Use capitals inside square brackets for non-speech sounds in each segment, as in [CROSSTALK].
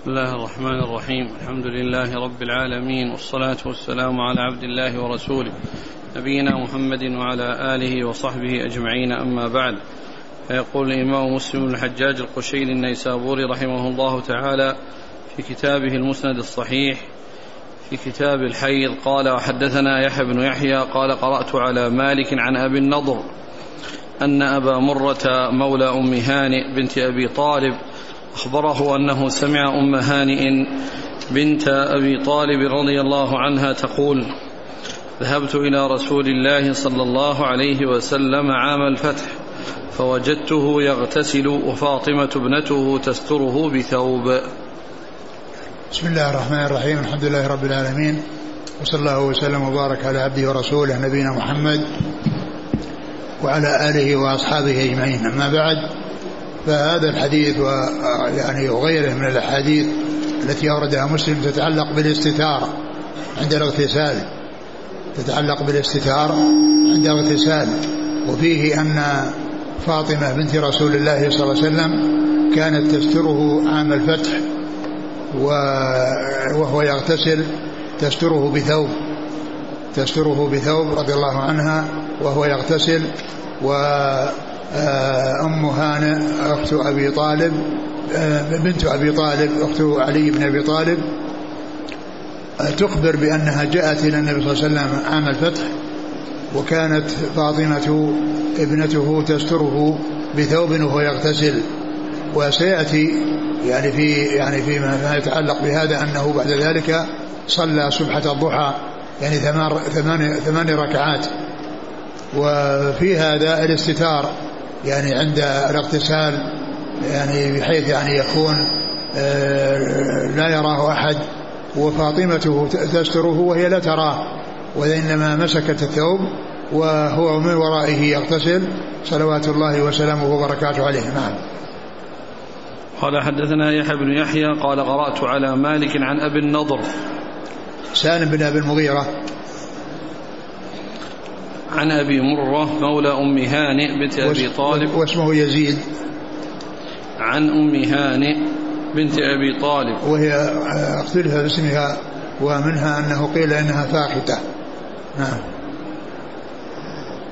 بسم الله الرحمن الرحيم الحمد لله رب العالمين والصلاة والسلام على عبد الله ورسوله نبينا محمد وعلى آله وصحبه أجمعين أما بعد فيقول الإمام مسلم الحجاج القشيري النيسابوري رحمه الله تعالى في كتابه المسند الصحيح في كتاب الحيض قال وحدثنا يحيى بن يحيى قال قرأت على مالك عن أبي النضر أن أبا مرة مولى أم هانئ بنت أبي طالب أخبره أنه سمع أم هانئ بنت أبي طالب رضي الله عنها تقول ذهبت إلى رسول الله صلى الله عليه وسلم عام الفتح فوجدته يغتسل وفاطمة ابنته تستره بثوب. بسم الله الرحمن الرحيم الحمد لله رب العالمين وصلى الله وسلم وبارك على عبده ورسوله نبينا محمد وعلى آله وأصحابه أجمعين. أما بعد فهذا الحديث ويعني وغيره من الأحاديث التي أوردها مسلم تتعلق بالاستتار عند الاغتسال. تتعلق بالاستتار عند الاغتسال. وفيه أن فاطمة بنت رسول الله صلى الله عليه وسلم كانت تستره عام الفتح وهو يغتسل تستره بثوب. تستره بثوب رضي الله عنها وهو يغتسل وأم هانئ أخت أبي طالب بنت أبي طالب أخت علي بن أبي طالب. تخبر بأنها جاءت إلى النبي صلى الله عليه وسلم عام الفتح وكانت فاطمة ابنته تستره بثوب وهو يغتسل. وسيأتي يعني في يعني فيما يتعلق بهذا أنه بعد ذلك صلى سبحة الضحى يعني ثمان ثمان ركعات. وفي هذا الاستتار يعني عند الاغتسال يعني بحيث يعني يكون لا يراه أحد وفاطمته تستره وهي لا تراه وإنما مسكت الثوب وهو من ورائه يغتسل صلوات الله وسلامه وبركاته عليه. نعم. قال حدثنا يحيى بن يحيى قال قرأت على مالك عن أبي النضر. سالم بن أبي المغيرة. عن أبي مرة مولى أم هانئ بنت أبي طالب. واسمه يزيد. عن أم هانئ بنت أبي طالب. وهي اختلف باسمها ومنها أنه قيل إنها فاختة نعم.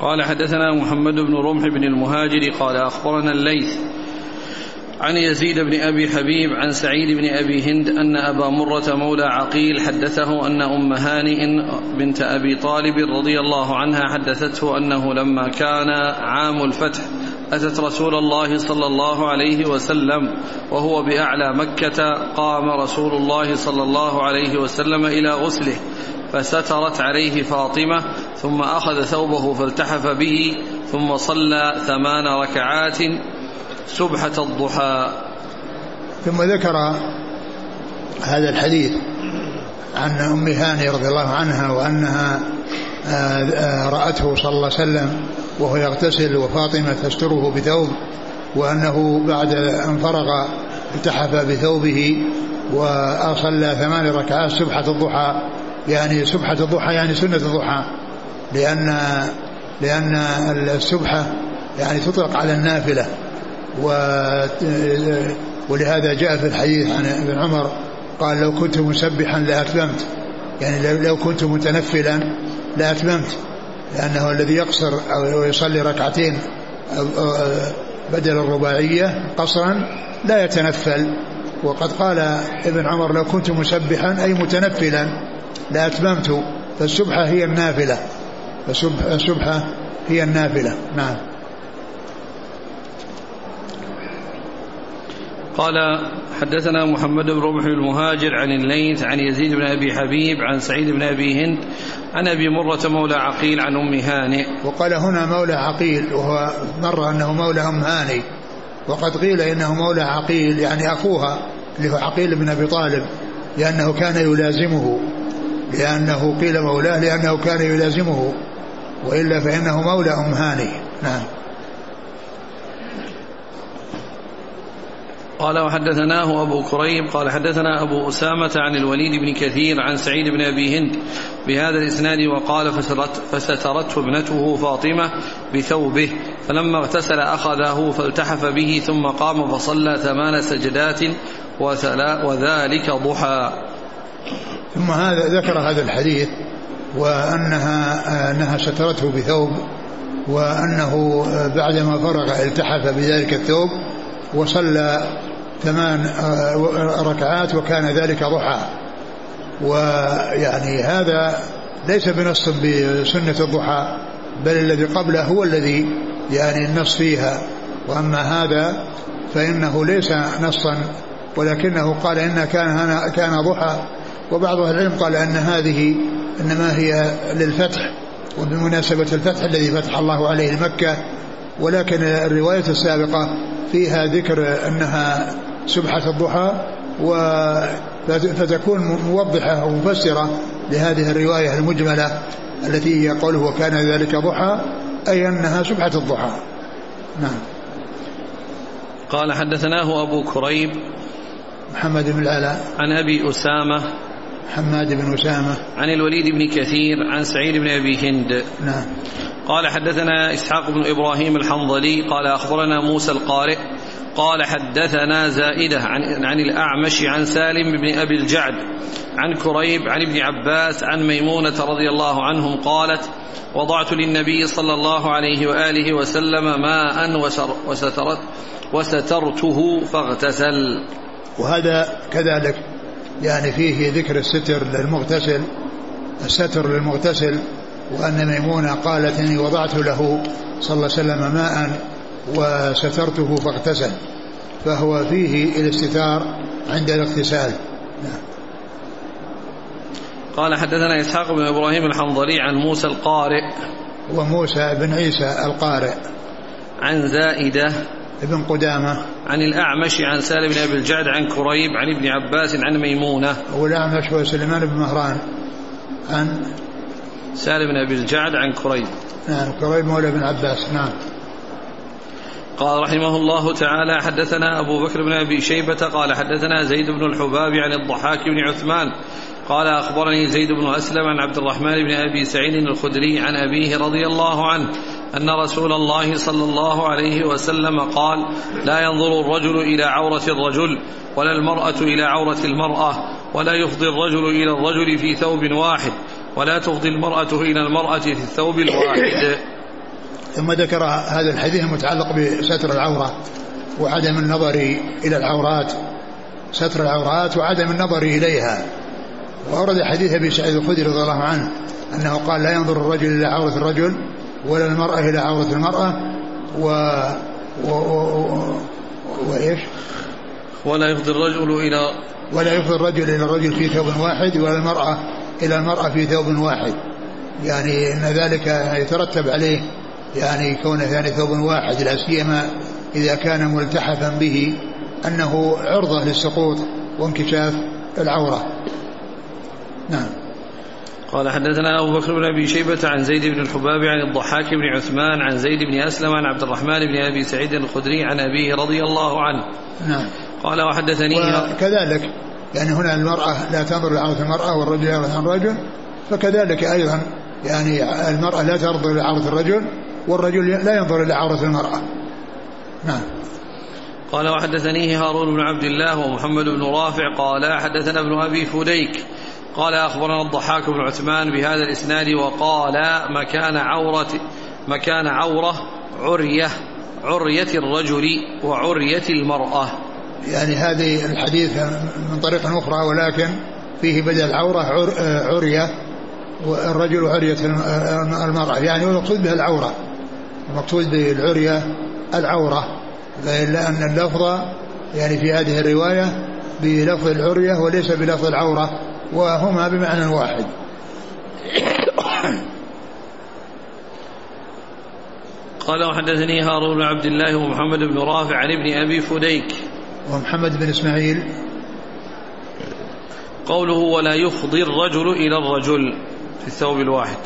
قال حدثنا محمد بن رمح بن المهاجر قال أخبرنا الليث عن يزيد بن أبي حبيب عن سعيد بن أبي هند أن أبا مرة مولى عقيل حدثه أن أم هانئ بنت أبي طالب رضي الله عنها حدثته أنه لما كان عام الفتح أتت رسول الله صلى الله عليه وسلم وهو بأعلى مكة قام رسول الله صلى الله عليه وسلم إلى غسله فسترت عليه فاطمة ثم أخذ ثوبه فالتحف به ثم صلى ثمان ركعات سبحة الضحى. ثم ذكر هذا الحديث عن أم هاني رضي الله عنها وأنها رأته صلى الله عليه وسلم وهو يغتسل وفاطمة تستره بثوب وأنه بعد أن فرغ التحف بثوبه وصلى ثمان ركعات سبحة الضحى يعني سبحة الضحى يعني سنة الضحى لأن لأن السبحة يعني تطلق على النافلة. ولهذا جاء في الحديث عن ابن عمر قال لو كنت مسبحا لأتممت. يعني لو كنت متنفلا لأتممت. لأنه الذي يقصر أو يصلي ركعتين بدل الرباعية قصرا لا يتنفل. وقد قال ابن عمر لو كنت مسبحا أي متنفلا لأتممت. فالسبحة هي النافلة. فالسبحة هي النافلة. نعم. قال حدثنا محمد بن رمح المهاجر عن الليث عن يزيد بن أبي حبيب عن سعيد بن أبي هند عن أبي مرة مولى عقيل عن أم هانئ. وقال هنا مولى عقيل وهو مر أنه مولى أم هانئ وقد قيل إنه مولى عقيل يعني أخوها اللي هو عقيل بن أبي طالب لأنه كان يلازمه لأنه قيل مولاه لأنه كان يلازمه وإلا فإنه مولى أم هانئ. نعم. قال وحدثناه أبو كريب قال حدثنا أبو أسامة عن الوليد بن كثير عن سعيد بن أبي هند بهذا الإسناد وقال فسترت فسترته ابنته فاطمة بثوبه فلما اغتسل أخذه فالتحف به ثم قام فصلى ثمان سجدات وذلك ضحى. ثم هذا ذكر هذا الحديث وأنها أنها سترته بثوب وأنه بعدما فرغ التحف بذلك الثوب وصلى ثمان ركعات وكان ذلك ضحى. ويعني هذا ليس بنص بسنة الضحى بل الذي قبله هو الذي يعني النص فيها. وأما هذا فإنه ليس نصا ولكنه قال إن كان كان ضحى. وبعض أهل العلم قال أن هذه إنما هي للفتح وبمناسبة الفتح الذي فتح الله عليه مكة ولكن الرواية السابقة فيها ذكر أنها سبحة الضحى فتكون موضحة ومفسرة لهذه الرواية المجملة التي هي قوله وكان ذلك ضحى أي أنها سبحة الضحى. نعم. قال حدثناه أبو كريب محمد بن العلاء. عن أبي أسامة حماد بن أسامة. عن الوليد بن كثير عن سعيد بن أبي هند. نعم. قال حدثنا إسحاق بن إبراهيم الحنظلي قال أخبرنا موسى القارئ قال حدثنا زائدة عن, عن الأعمش عن سالم بن أبي الجعد عن كريب عن ابن عباس عن ميمونة رضي الله عنهم قالت وضعت للنبي صلى الله عليه وآله وسلم ماء وسترت وسترته فاغتسل. وهذا كذلك يعني فيه ذكر الستر للمغتسل الستر للمغتسل وأن ميمونة قالت إني وضعت له صلى الله عليه وسلم ماء وسترته فاغتسل فهو فيه الاستتار عند الاغتسال. نعم. قال حدثنا إسحاق بن إبراهيم الحنظلي عن موسى القارئ. وموسى بن عيسى القارئ. عن زائدة. ابن قدامة. عن الأعمش عن سالم بن أبي الجعد عن كريب عن ابن عباس عن ميمونة. والأعمش هو سليمان بن مهران عن سالم بن أبي الجعد عن كريب. نعم كريب مولى بن عباس نعم. قال رحمه الله تعالى حدثنا أبو بكر بن أبي شيبة قال حدثنا زيد بن الحباب عن الضحاك بن عثمان قال أخبرني زيد بن أسلم عن عبد الرحمن بن أبي سعيد الخدري عن أبيه رضي الله عنه أن رسول الله صلى الله عليه وسلم قال لا ينظر الرجل إلى عورة الرجل ولا المرأة إلى عورة المرأة ولا يفضي الرجل إلى الرجل في ثوب واحد ولا تفضي المرأة إلى المرأة في الثوب الواحد. ثم ذكر هذا الحديث المتعلق بستر العورة وعدم النظر إلى العورات ستر العورات وعدم النظر إليها. وأورد حديث أبي سعيد الخدري رضي الله عنه أنه قال لا ينظر الرجل إلى عورة الرجل ولا المرأة إلى عورة المرأة و, و... و... وإيش؟ ولا يفضي الرجل إلى ولا يفضي الرجل إلى الرجل في ثوب واحد ولا المرأة إلى المرأة في ثوب واحد. يعني أن ذلك يترتب عليه يعني كونه يعني ثوب واحد لا سيما إذا كان ملتحفا به أنه عرضة للسقوط وانكشاف العورة. نعم. قال حدثنا أبو بكر بن أبي شيبة عن زيد بن الحباب عن الضحاك بن عثمان عن زيد بن أسلم عن عبد الرحمن بن أبي سعيد الخدري عن أبيه رضي الله عنه. نعم. قال وحدثني وكذلك يعني هنا المرأة لا تنظر لعورة المرأة والرجل ينظر عن الرجل فكذلك أيضا يعني المرأة لا تنظر لعورة الرجل والرجل لا ينظر إلى عورة المرأة. نعم. قال وحدثنيه هارون بن عبد الله ومحمد بن رافع قال حدثنا ابن أبي فديك قال أخبرنا الضحاك بن عثمان بهذا الإسناد وقال مكان عورة مكان عورة عرية عرية الرجل وعرية المرأة. يعني هذه الحديث من طريق أخرى ولكن فيه بدل العورة عرية والرجل عرية المرأة. يعني المقصود بها العورة. المقصود بالعرية العورة. إلا أن اللفظ يعني في هذه الرواية بلفظ العرية وليس بلفظ العورة وهما بمعنى واحد. قال وحدثني هارون بن عبد الله ومحمد بن رافع عن ابن أبي فديك ومحمد بن إسماعيل. قوله ولا يفضي الرجل إلى الرجل في الثوب الواحد.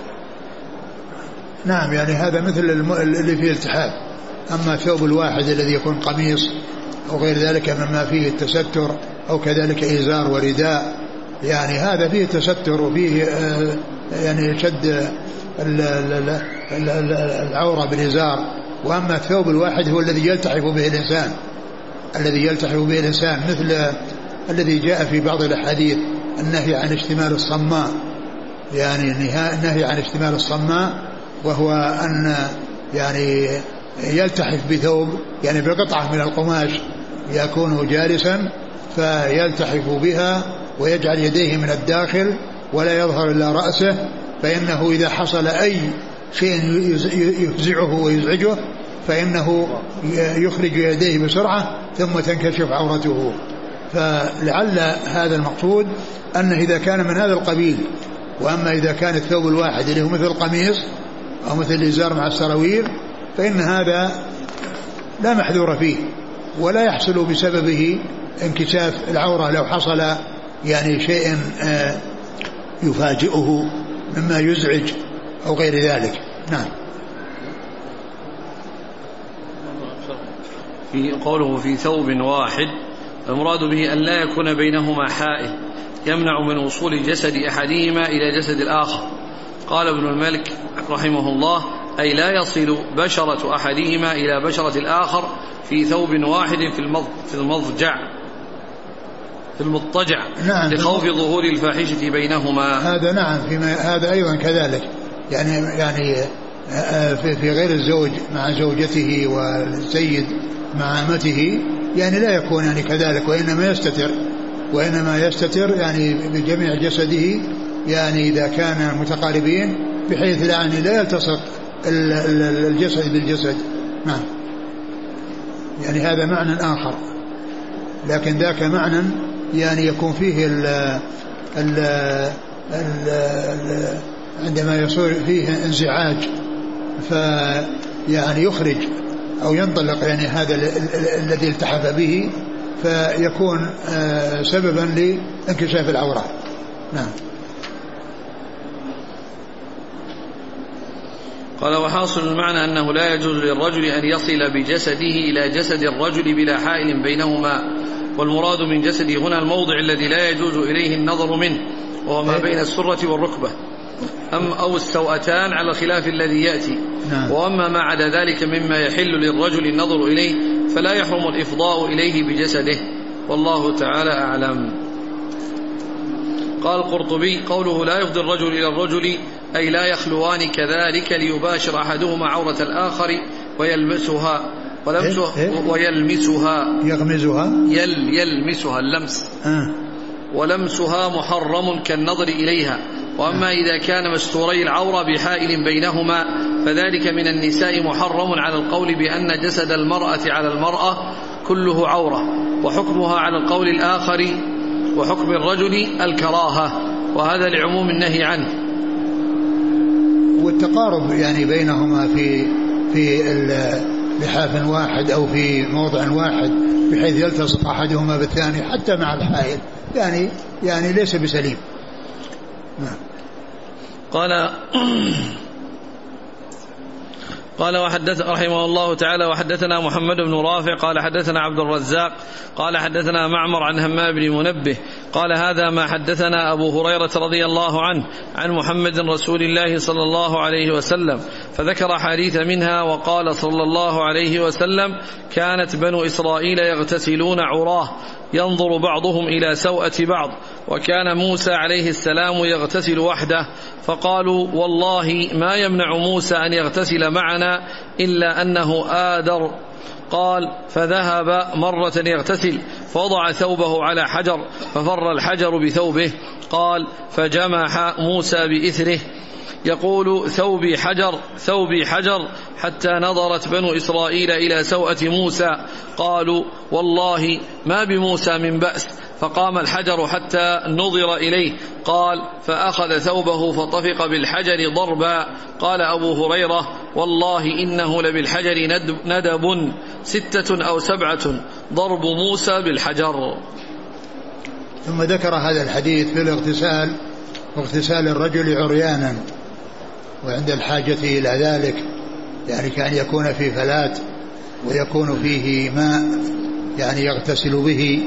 نعم يعني هذا مثل اللي فيه التحاف أما الثوب الواحد الذي يكون قميص أو غير ذلك مما فيه التستر أو كذلك إزار ورداء يعني هذا فيه تستر وفيه آه، يعني شد العورة بالإزار. وأما الثوب الواحد هو الذي يلتحف به الإنسان. الذي يلتحف به الإنسان مثل الذي جاء في بعض الأحاديث النهي عن اشتمال الصماء. يعني النهي عن اشتمال الصماء وهو أن يعني يلتحف بثوب يعني بقطعة من القماش يكون جالسا فيلتحف بها ويجعل يديه من الداخل ولا يظهر إلا رأسه فإنه إذا حصل أي شيء يفزعه ويزعجه فإنه يخرج يديه بسرعة ثم تنكشف عورته. فلعل هذا المقصود أنه إذا كان من هذا القبيل وأما إذا كان الثوب الواحد اللي هو مثل القميص أو مثل الإزار مع السراويل فإن هذا لا محذور فيه ولا يحصل بسببه انكشاف العورة لو حصل يعني شيء آه، يفاجئه مما يزعج أو غير ذلك. نعم. في قوله في ثوب واحد المراد به أن لا يكون بينهما حائل يمنع من وصول جسد أحدهما إلى جسد الآخر. قال ابن الملك رحمه الله أي لا يصل بشرة أحدهما إلى بشرة الآخر في ثوب واحد في المضجع في المضطجع نعم. لخوف ظهور الفاحشة بينهما. هذا نعم فيما هذا أيضا كذلك. يعني يعني في غير الزوج مع زوجته والسيد مع امته يعني لا يكون يعني كذلك وإنما يستتر وإنما يستتر يعني بجميع جسده يعني إذا كان متقاربين بحيث يعني لا يلتصق الجسد بالجسد. نعم. يعني هذا معنى آخر. لكن ذاك معنى يعني يكون فيه ال ال ال عندما يصير فيه انزعاج. فيعني يخرج أو ينطلق يعني هذا الذي التحف به فيكون آه، سببا لانكشاف العورة نعم. قال وحاصل المعنى أنه لا يجوز للرجل أن يصل بجسده إلى جسد الرجل بلا حائل بينهما والمراد من جسده هنا الموضع الذي لا يجوز إليه النظر منه وهو ما إيه. بين السرة والركبة. أم أو السوأتان على الخلاف الذي يأتي نعم. وأما ما عدا ذلك مما يحل للرجل النظر إليه فلا يحرم الإفضاء إليه بجسده والله تعالى أعلم قال القرطبي قوله لا يفضي الرجل إلى الرجل أي لا يخلوان كذلك ليباشر أحدهما عورة الآخر ويلمسها ولمسها إيه؟ إيه؟ ويلمسها يغمزها يل يلمسها اللمس آه. ولمسها محرم كالنظر إليها وأما إذا كان مستوري العورة بحائل بينهما فذلك من النساء محرم على القول بأن جسد المرأة على المرأة كله عورة وحكمها على القول الآخر وحكم الرجل الكراهة وهذا لعموم النهي عنه. والتقارب يعني بينهما في في لحاف واحد أو في موضع واحد بحيث يلتصق أحدهما بالثاني حتى مع الحائل يعني يعني ليس بسليم. قال قال وحدث رحمه الله تعالى وحدثنا محمد بن رافع قال حدثنا عبد الرزاق قال حدثنا معمر عن همام بن منبه قال هذا ما حدثنا أبو هريرة رضي الله عنه عن محمد رسول الله صلى الله عليه وسلم فذكر حديث منها وقال صلى الله عليه وسلم كانت بنو إسرائيل يغتسلون عراه ينظر بعضهم إلى سوءة بعض وكان موسى عليه السلام يغتسل وحده فقالوا والله ما يمنع موسى أن يغتسل معنا إلا أنه ادر قال فذهب مرة يغتسل فوضع ثوبه على حجر ففر الحجر بثوبه قال فجمح موسى بإثره. يقول ثوبي حجر ثوبي حجر حتى نظرت بنو إسرائيل إلى سوءة موسى. قالوا والله ما بموسى من بأس فقام الحجر حتى نظر إليه. قال فأخذ ثوبه فطفق بالحجر ضربا. قال أبو هريرة والله إنه لبالحجر ندب ستة أو سبعة. ضرب موسى بالحجر. ثم ذكر هذا الحديث في الاغتسال واغتسال الرجل عريانا وعند الحاجة إلى ذلك يعني كأن يكون في فلات ويكون فيه ماء يعني يغتسل به.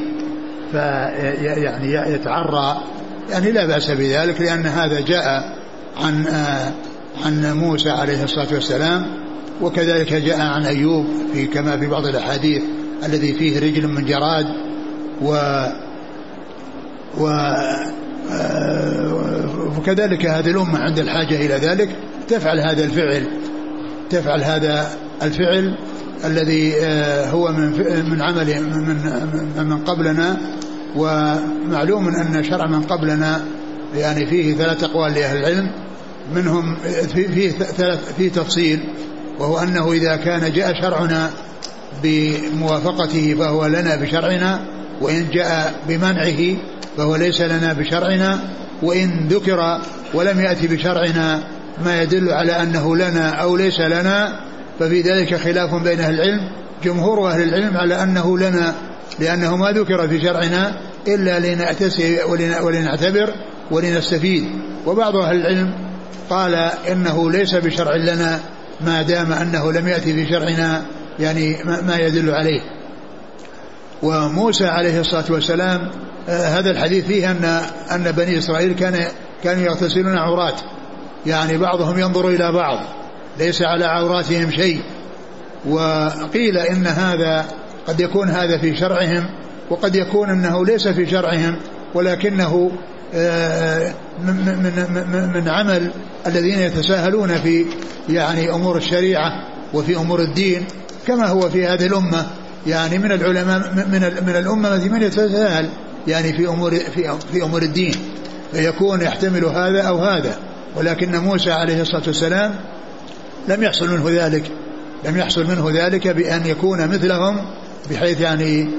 فيعني يتعرى. يعني لا بأس بذلك لأن هذا جاء عن عن موسى عليه الصلاة والسلام وكذلك جاء عن أيوب في كما في بعض الأحاديث الذي فيه رجل من جراد و و وكذلك هذه الأمة عند الحاجة إلى ذلك تفعل هذا الفعل تفعل هذا الفعل الذي هو من من عمل من من قبلنا ومعلوم أن شرع من قبلنا يعني فيه ثلاث أقوال لأهل العلم منهم فيه ثلاث فيه تفصيل وهو أنه إذا كان جاء شرعنا بموافقته فهو لنا بشرعنا وإن جاء بمنعه فهو ليس لنا بشرعنا وإن ذكر ولم يأتي بشرعنا ما يدل على أنه لنا أو ليس لنا ففي ذلك خلاف بين أهل العلم جمهور أهل العلم على أنه لنا لأنه ما ذكر في شرعنا إلا لنأتسي ولنعتبر ولنستفيد. وبعض أهل العلم قال إنه ليس بشرع لنا ما دام أنه لم يأتي في شرعنا يعني ما يدل عليه. وموسى عليه الصلاة والسلام آه، هذا الحديث فيه أن أن بني إسرائيل كان كانوا يغتسلون عورات. يعني بعضهم ينظر إلى بعض ليس على عوراتهم شيء. وقيل إن هذا قد يكون هذا في شرعهم وقد يكون أنه ليس في شرعهم ولكنه آه، من من عمل الذين يتساهلون في يعني أمور الشريعة وفي أمور الدين كما هو في هذه الأمة. يعني من العلماء من من الأمة من يتساهل يعني في أمور في في أمور الدين. فيكون يحتمل هذا أو هذا. ولكن موسى عليه الصلاة والسلام لم يحصل منه ذلك. لم يحصل منه ذلك بأن يكون مثلهم بحيث يعني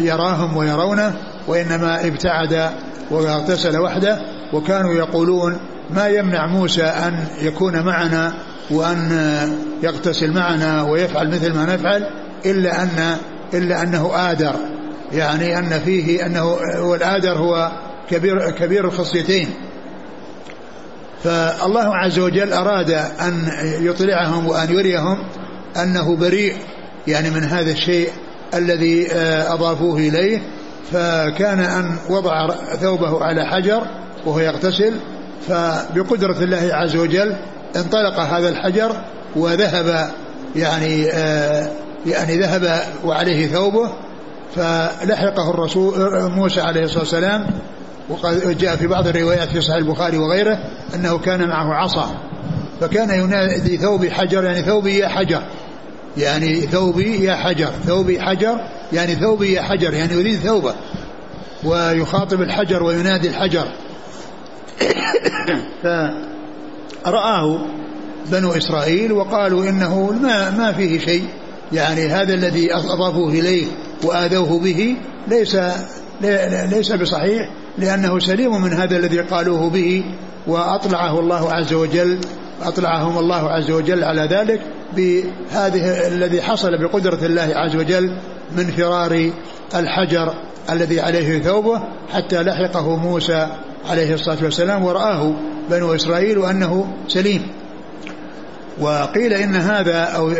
يراهم ويرونه وإنما ابتعد واغتسل وحده وكانوا يقولون ما يمنع موسى أن يكون معنا وأن يغتسل معنا ويفعل مثل ما نفعل إلا أن إلا أنه آدر. يعني أن فيه أنه والآدر هو كبير كبير الخصيتين. فالله عز وجل أراد أن يطلعهم وأن يريهم أنه بريء يعني من هذا الشيء الذي آه، أضافوه إليه فكان أن وضع ثوبه على حجر وهو يغتسل فبقدرة الله عز وجل انطلق هذا الحجر وذهب يعني آه يعني ذهب وعليه ثوبه فلحقه الرسول موسى عليه الصلاة والسلام وقد جاء في بعض الروايات في صحيح البخاري وغيره أنه كان معه عصا فكان ينادي ثوبي حجر يعني ثوبي يا حجر. يعني ثوبي يا حجر. ثوبي حجر يعني ثوبي يا حجر يعني يريد ثوبه. ويخاطب الحجر وينادي الحجر. [COUGHS] فرآه بنو إسرائيل وقالوا إنه ما, ما فيه شيء. يعني هذا الذي أضافوه إليه وآذوه به ليس ليس بصحيح لأنه سليم من هذا الذي قالوه به وأطلعه الله عز وجل أطلعهم الله عز وجل على ذلك. بهذه الذي حصل بقدرة الله عز وجل من فرار الحجر الذي عليه ثوبه حتى لحقه موسى عليه الصلاة والسلام ورآه بنو إسرائيل وأنه سليم. وقيل إن هذا أو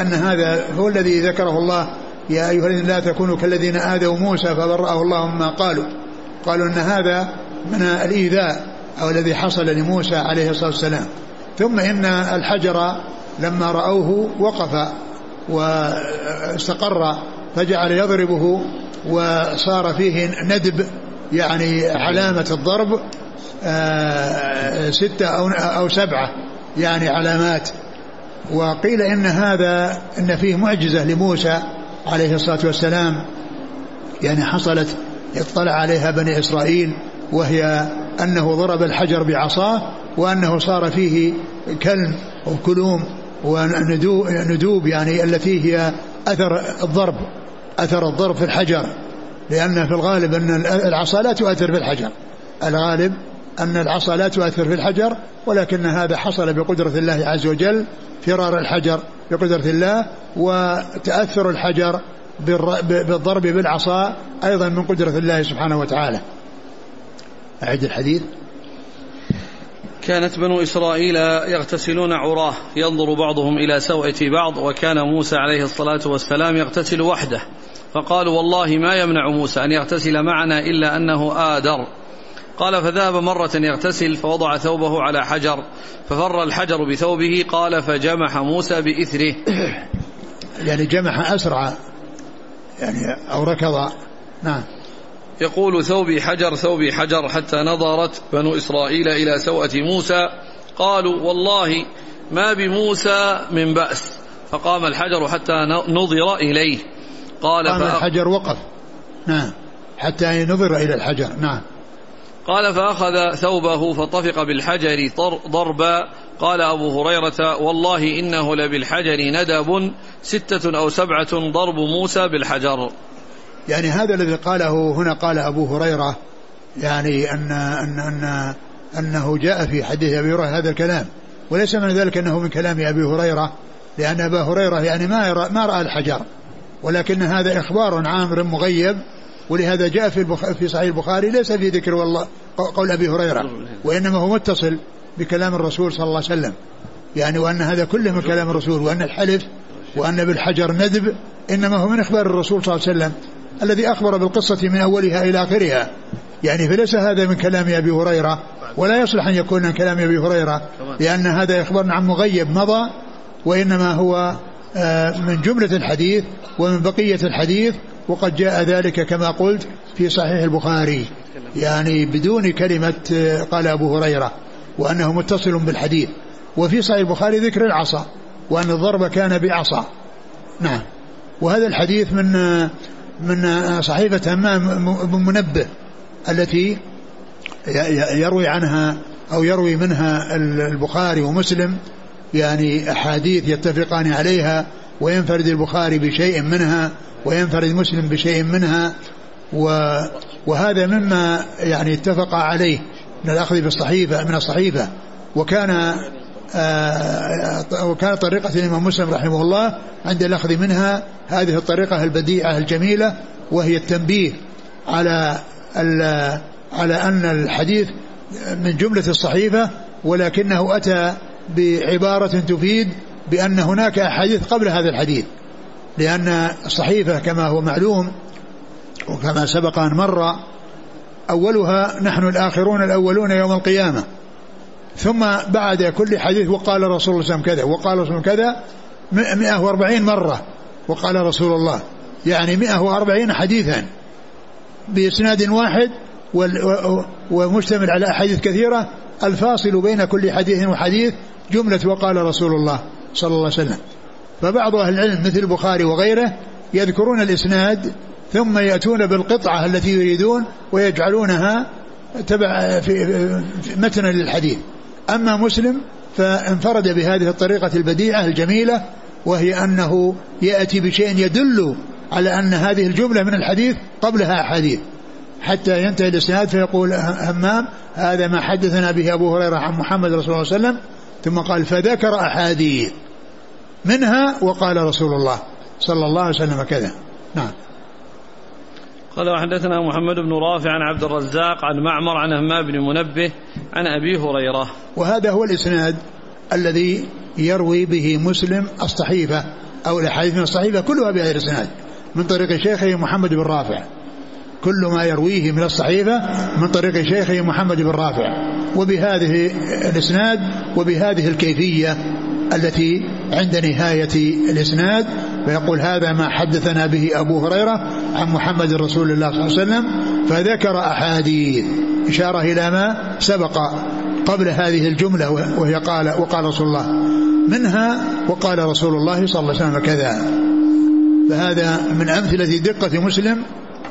أن هذا هو الذي ذكره الله يا أيها الذين لا تكونوا كالذين آذوا موسى فبرأه الله مما قالوا. قالوا أن هذا من الإيذاء أو الذي حصل لموسى عليه الصلاة والسلام. ثم إن الحجر لما رأوه وقف واستقر فجعل يضربه وصار فيه ندب يعني علامة الضرب آه، ستة أو أو سبعة يعني علامات. وقيل إن هذا إن فيه معجزة لموسى عليه الصلاة والسلام يعني حصلت اطلع عليها بني إسرائيل وهي أنه ضرب الحجر بعصاه وأنه صار فيه كلم وكلوم وندوب يعني التي هي أثر الضرب أثر الضرب في الحجر لأن في الغالب أن العصا لا تؤثر في الحجر. الغالب أن العصا لا تؤثر في الحجر ولكن هذا حصل بقدرة الله عز وجل فرار الحجر بقدرة الله وتأثر الحجر بالضرب بالعصا أيضا من قدرة الله سبحانه وتعالى. أعد الحديث. كانت بنو إسرائيل يغتسلون عراه ينظر بعضهم إلى سوءة بعض وكان موسى عليه الصلاة والسلام يغتسل وحده. فقالوا والله ما يمنع موسى أن يغتسل معنا إلا أنه آدر. قال فذهب مرة يغتسل فوضع ثوبه على حجر ففر الحجر بثوبه قال فجمح موسى بإثره. [COUGHS] يعني جمح أسرع يعني أو ركض. نعم. يقول ثوبي حجر ثوبي حجر حتى نظرت بنو إسرائيل إلى سوءة موسى. قالوا والله ما بموسى من بأس. فقام الحجر حتى نظر إليه. قال قام الحجر وقف. نعم. حتى نظر إلى الحجر. نعم. قال فأخذ ثوبه فطفق بالحجر ضربا. قال أبو هريرة والله إنه لبالحجر ندب ستة أو سبعة ضرب موسى بالحجر. يعني هذا الذي قاله هنا قال أبو هريرة يعني أن, أن, أن أنه جاء في حديث أبي هريرة هذا الكلام. وليس من ذلك أنه من كلام أبي هريرة لأن أبا هريرة يعني ما يرى ما رأى الحجر. ولكن هذا إخبار عامر مغيب ولهذا جاء في في صحيح البخاري ليس في ذكر والله قول أبي هريرة. وإنما هو متصل بكلام الرسول صلى الله عليه وسلم. يعني وأن هذا كله من كلام الرسول وأن الحلف وأن بالحجر ندب إنما هو من إخبار الرسول صلى الله عليه وسلم. الذي أخبر بالقصة من أولها إلى آخرها. يعني فليس هذا من كلام أبي هريرة ولا يصلح أن يكون من كلام أبي هريرة لأن هذا أخبار عن مغيب مضى وإنما هو آه، من جملة الحديث ومن بقية الحديث وقد جاء ذلك كما قلت في صحيح البخاري. يعني بدون كلمة آه، قال أبو هريرة وأنه متصل بالحديث. وفي صحيح البخاري ذكر العصا وأن الضرب كان بعصا. نعم. وهذا الحديث من آه، من آه، صحيفة همام بن منبه التي يروي عنها أو يروي منها البخاري ومسلم يعني أحاديث يتفقان عليها وينفرد البخاري بشيء منها وينفرد مسلم بشيء منها وهذا مما يعني اتفق عليه من الأخذ بالصحيفة من الصحيفة. وكان وكانت طريقة الإمام مسلم رحمه الله عند الأخذ منها هذه الطريقة البديعة الجميلة وهي التنبيه على على أن الحديث من جملة الصحيفة ولكنه أتى بعبارة تفيد بأن هناك أحاديث قبل هذا الحديث لأن الصحيفة كما هو معلوم وكما سبق أن مر أولها نحن الآخرون الأولون يوم القيامة. ثم بعد كل حديث وقال رسول الله كذا وقال رسول كذا 140 مرة وقال رسول الله. يعني 140 حديثا بإسناد واحد ومشتمل على أحاديث كثيرة الفاصل بين كل حديث وحديث جملة وقال رسول الله صلى الله عليه وسلم. فبعض أهل العلم مثل البخاري وغيره يذكرون الإسناد ثم يأتون بالقطعة التي يريدون ويجعلونها تبع في متنا للحديث. أما مسلم فانفرد بهذه الطريقة البديعة الجميلة وهي أنه يأتي بشيء يدل على أن هذه الجملة من الحديث قبلها أحاديث حتى ينتهي الإسناد فيقول همام هذا ما حدثنا به أبو هريرة عن محمد رسول الله صلى الله عليه وسلم ثم قال فذكر أحاديث منها وقال رسول الله صلى الله عليه وسلم كذا. نعم. قال وحدثنا محمد بن رافع عن عبد الرزاق عن معمر عن همام بن منبه عن أبي هريرة. وهذا هو الإسناد الذي يروي به مسلم الصحيفة أو الأحاديث من الصحيفة كلها بهذا الاسناد من طريق شيخه محمد بن رافع. كل ما يرويه من الصحيفة من طريق شيخه محمد بن رافع. وبهذه الإسناد وبهذه الكيفية التي عند نهاية الإسناد فيقول هذا ما حدثنا به أبو هريرة عن محمد رسول الله صلى الله عليه وسلم فذكر أحاديث. إشارة إلى ما سبق قبل هذه الجملة وهي قال وقال رسول الله منها وقال رسول الله صلى الله عليه وسلم كذا. فهذا من أمثلة دقة مسلم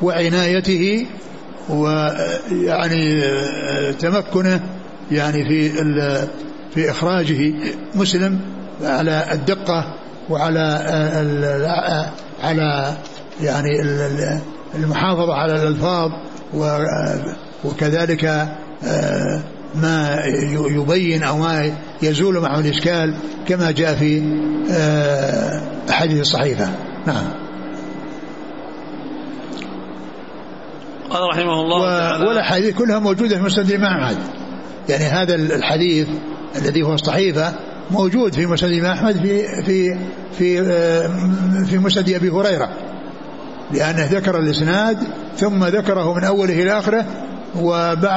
وعنايته ويعني تمكنه يعني في في إخراجه مسلم على الدقة وعلى على يعني المحافظة على الألفاظ وكذلك آه، ما يبين أو ما يزول معه الإشكال كما جاء في آه، أحاديث الصحيفة. نعم. قال رحمه الله والأحاديث كلها موجودة في مسند الإمام أحمد يعني هذا الحديث الذي هو الصحيفة موجود في مسند الإمام أحمد في في في آه، في مسند أبي هريرة لأنه ذكر الإسناد ثم ذكره من أوله إلى آخره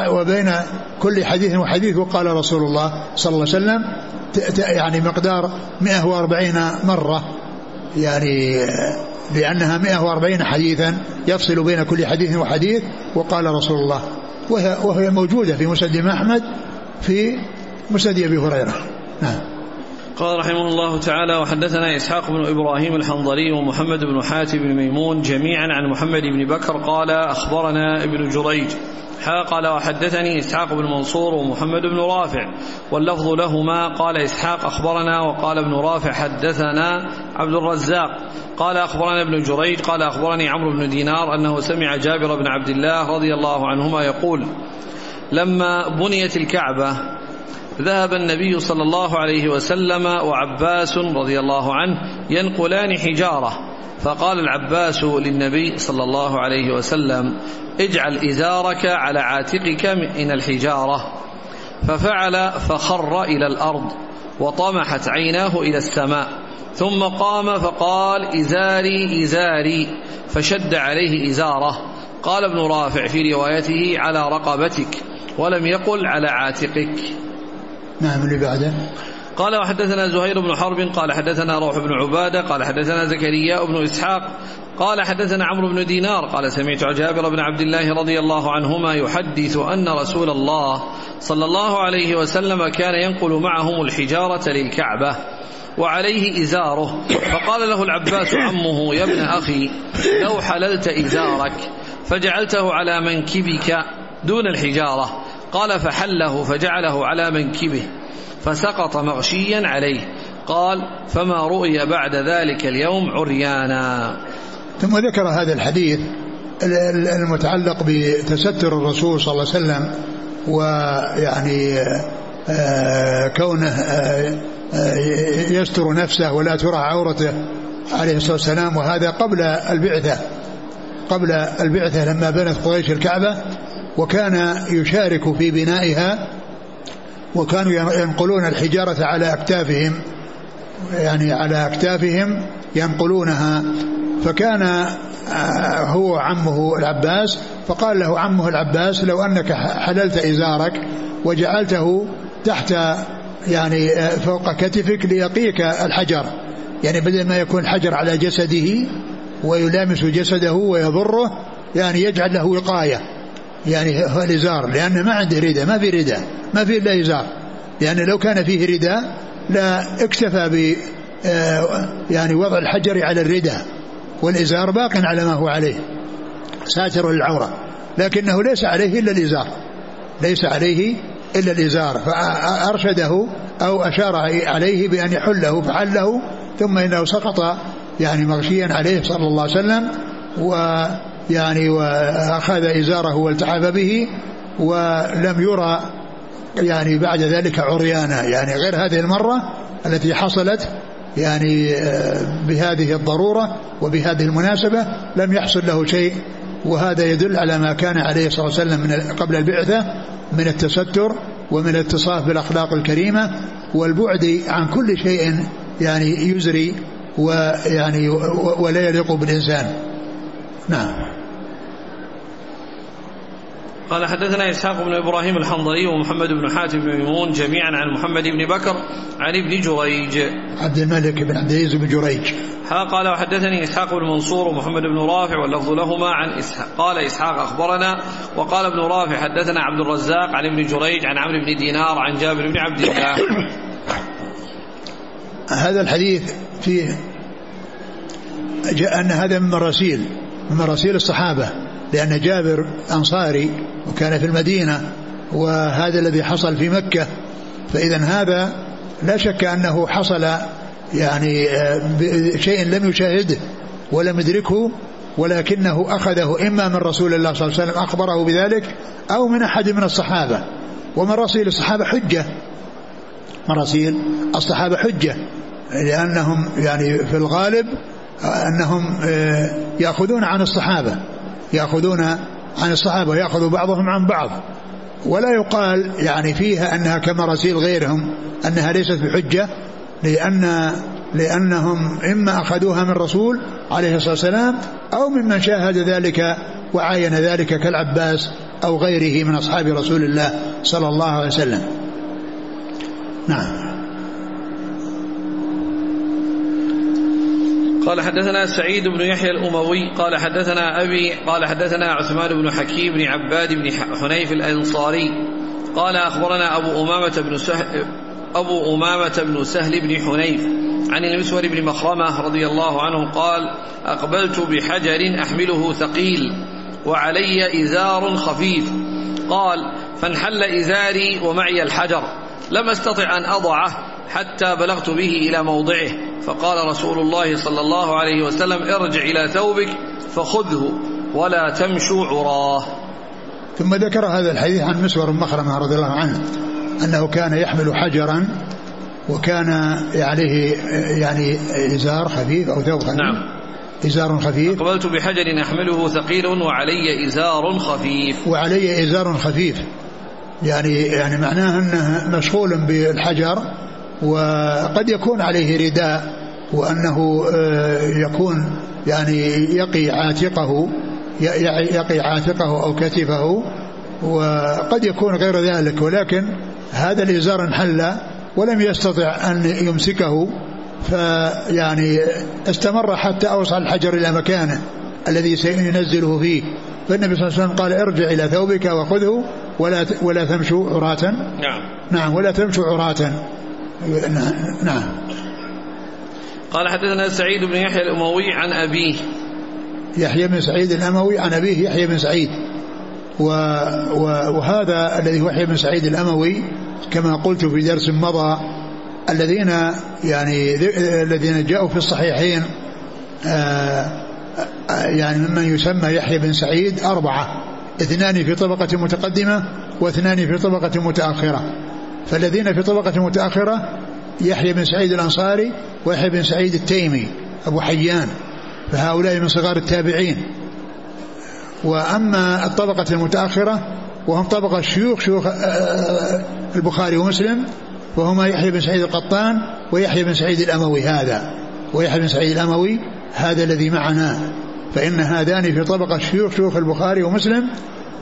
وبين كل حديث وحديث وقال رسول الله صلى الله عليه وسلم يعني مقدار 140 مرة يعني لأنها 140 حديثا يفصل بين كل حديث وحديث وقال رسول الله. وهي, وهي موجودة في مسند أحمد في مسند أبي هريرة. نعم. قال رحمه الله تعالى وحدثنا إسحاق بن إبراهيم الحنظلي ومحمد بن حاتم بن ميمون جميعا عن محمد بن بكر قال أخبرنا ابن جريج. قال وحدثني إسحاق بن منصور ومحمد بن رافع. واللفظ لهما قال إسحاق أخبرنا. وقال ابن رافع حدثنا عبد الرزاق. قال أخبرنا ابن جريج. قال أخبرني عمرو بن دينار أنه سمع جابر بن عبد الله رضي الله عنهما يقول لما بنيت الكعبة ذهب النبي صلى الله عليه وسلم وعباس رضي الله عنه ينقلان حجارة. فقال العباس للنبي صلى الله عليه وسلم اجعل إزارك على عاتقك من الحجارة. ففعل فخر إلى الأرض وطمحت عيناه إلى السماء. ثم قام فقال إزاري إزاري. فشد عليه إزارة. قال ابن رافع في روايته على رقبتك ولم يقل على عاتقك. نعم اللي بعده. قال وحدثنا زهير بن حرب قال حدثنا روح بن عبادة قال حدثنا زكريا بن إسحاق قال حدثنا عمرو بن دينار قال سمعت جابر بن عبد الله رضي الله عنهما يحدث أن رسول الله صلى الله عليه وسلم كان ينقل معهم الحجارة للكعبة وعليه إزاره. فقال له العباس عمه يا ابن أخي لو حللت إزارك فجعلته على منكبك دون الحجارة. قال فحله فجعله على منكبه فسقط مغشيا عليه. قال فما رؤي بعد ذلك اليوم عريانا. ثم ذكر هذا الحديث المتعلق بتستر الرسول صلى الله عليه وسلم ويعني آه، كونه آه، يستر نفسه ولا ترى عورته عليه الصلاة والسلام وهذا قبل البعثة قبل البعثة لما بنت قريش الكعبة وكان يشارك في بنائها وكانوا ينقلون الحجارة على أكتافهم يعني على أكتافهم ينقلونها. فكان آه، هو عمه العباس فقال له عمه العباس لو أنك حللت إزارك وجعلته تحت يعني آه، فوق كتفك ليقيك الحجر. يعني بدل ما يكون الحجر على جسده ويلامس جسده ويضره يعني يجعل له وقاية. يعني هو الإزار لأن ما عنده رداء ما في رداء ما في إلا إزار. لأن لو كان فيه رداء لا اكتفى ب آه، يعني وضع الحجر على الرداء والإزار باق على ما هو عليه ساتر للعورة. لكنه ليس عليه إلا الإزار. ليس عليه إلا الإزار. فأرشده أو أشار عليه بأن يحله فحله ثم إنه سقط يعني مغشيا عليه صلى الله عليه وسلم و يعني وأخذ إزاره والتحف به ولم يرى يعني بعد ذلك عريانا. يعني غير هذه المرة التي حصلت يعني آه، بهذه الضرورة وبهذه المناسبة لم يحصل له شيء. وهذا يدل على ما كان عليه صلى الله عليه وسلم من قبل البعثة من التستر ومن الاتصاف بالأخلاق الكريمة والبعد عن كل شيء يعني يزري ويعني ولا يليق بالإنسان. نعم. قال حدثنا إسحاق بن إبراهيم الحنظلي ومحمد بن حاتم بن ميمون جميعا عن محمد بن بكر عن ابن جريج. عبد الملك بن عبد العزيز بن جريج. قال وحدثني إسحاق بن منصور ومحمد بن رافع واللفظ لهما عن إسحاق. قال إسحاق أخبرنا. وقال ابن رافع حدثنا عبد الرزاق عن ابن جريج عن عمرو بن دينار عن جابر بن عبد الله. [COUGHS] هذا الحديث فيه جاء أن هذا من مراسيل من مراسيل الصحابة. لأن جابر أنصاري وكان في المدينة وهذا الذي حصل في مكة. فإذا هذا لا شك أنه حصل يعني آه، شيء لم يشاهده ولم يدركه ولكنه أخذه إما من رسول الله صلى الله عليه وسلم أخبره بذلك أو من أحد من الصحابة. ومراسيل الصحابة حجة. مراسيل الصحابة حجة. لأنهم يعني في الغالب أنهم آه، يأخذون عن الصحابة. يأخذون عن الصحابة ويأخذ بعضهم عن بعض. ولا يقال يعني فيها أنها كمراسيل غيرهم أنها ليست بحجة لأن لأنهم إما أخذوها من رسول عليه الصلاة والسلام أو ممن شاهد ذلك وعاين ذلك كالعباس أو غيره من أصحاب رسول الله صلى الله عليه وسلم. نعم. قال حدثنا سعيد بن يحيى الأموي قال حدثنا أبي قال حدثنا عثمان بن حكيم بن عباد بن حنيف الأنصاري. قال أخبرنا أبو أمامة بن سهل أبو أمامة بن سهل بن حنيف عن المسور بن مخرمة رضي الله عنه قال أقبلت بحجر أحمله ثقيل وعلي إزار خفيف. قال فانحل إزاري ومعي الحجر. لم أستطع أن أضعه حتى بلغت به إلى موضعه. فقال رسول الله صلى الله عليه وسلم ارجع إلى ثوبك فخذه ولا تمشوا عراه. ثم ذكر هذا الحديث عن مسور مخرمة رضي الله عنه أنه كان يحمل حجرا وكان عليه يعني إزار خفيف أو ثوب خفيف. نعم. إزار خفيف. قبلت بحجر أحمله ثقيل وعلي إزار خفيف. وعلي إزار خفيف. يعني يعني معناه أنه مشغول بالحجر وقد يكون عليه رداء وأنه آه، يكون يعني يقي عاتقه يقي عاتقه أو كتفه وقد يكون غير ذلك ولكن هذا الإزار انحل ولم يستطع أن يمسكه فيعني استمر حتى أوصل الحجر إلى مكانه الذي سينزله فيه. فالنبي صلى الله عليه وسلم قال ارجع إلى ثوبك وخذه ولا ولا تمشوا عراة؟ نعم. نعم ولا تمشوا عراة. نعم. قال حدثنا سعيد بن يحيى الأموي عن أبيه. يحيى بن سعيد الأموي عن أبيه يحيى بن سعيد. و وهذا الذي هو يحيى بن سعيد الأموي كما قلت في درس مضى الذين يعني الذين جاءوا في الصحيحين آه، يعني ممن يسمى يحيى بن سعيد أربعة. اثنان في طبقة متقدمة واثنان في طبقة متأخرة. فالذين في طبقة متأخرة يحيى بن سعيد الأنصاري ويحيى بن سعيد التيمي أبو حيان فهؤلاء من صغار التابعين. وأما الطبقة المتأخرة وهم طبقة شيوخ شيوخ آه، آه، البخاري ومسلم وهما يحيى بن سعيد القطان ويحيى بن سعيد الأموي هذا ويحيى بن سعيد الأموي هذا الذي معنا. فإن هذان في طبقة شيوخ شيوخ البخاري ومسلم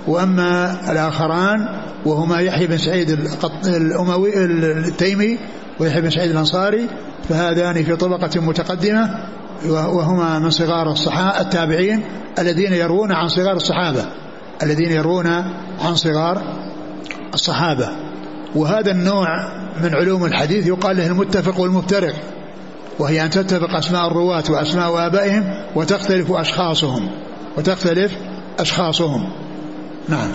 وأما الآخران وهما يحيى بن سعيد الأموي التيمي ويحيى بن سعيد الأنصاري فهذان في طبقة متقدمة وهما من صغار الصحابة التابعين الذين يروون عن صغار الصحابة الذين يروون عن صغار الصحابة. وهذا النوع من علوم الحديث يقال له المتفق والمفترق. وهي أن تتفق أسماء الرواة وأسماء آبائهم وتختلف أشخاصهم وتختلف أشخاصهم. نعم.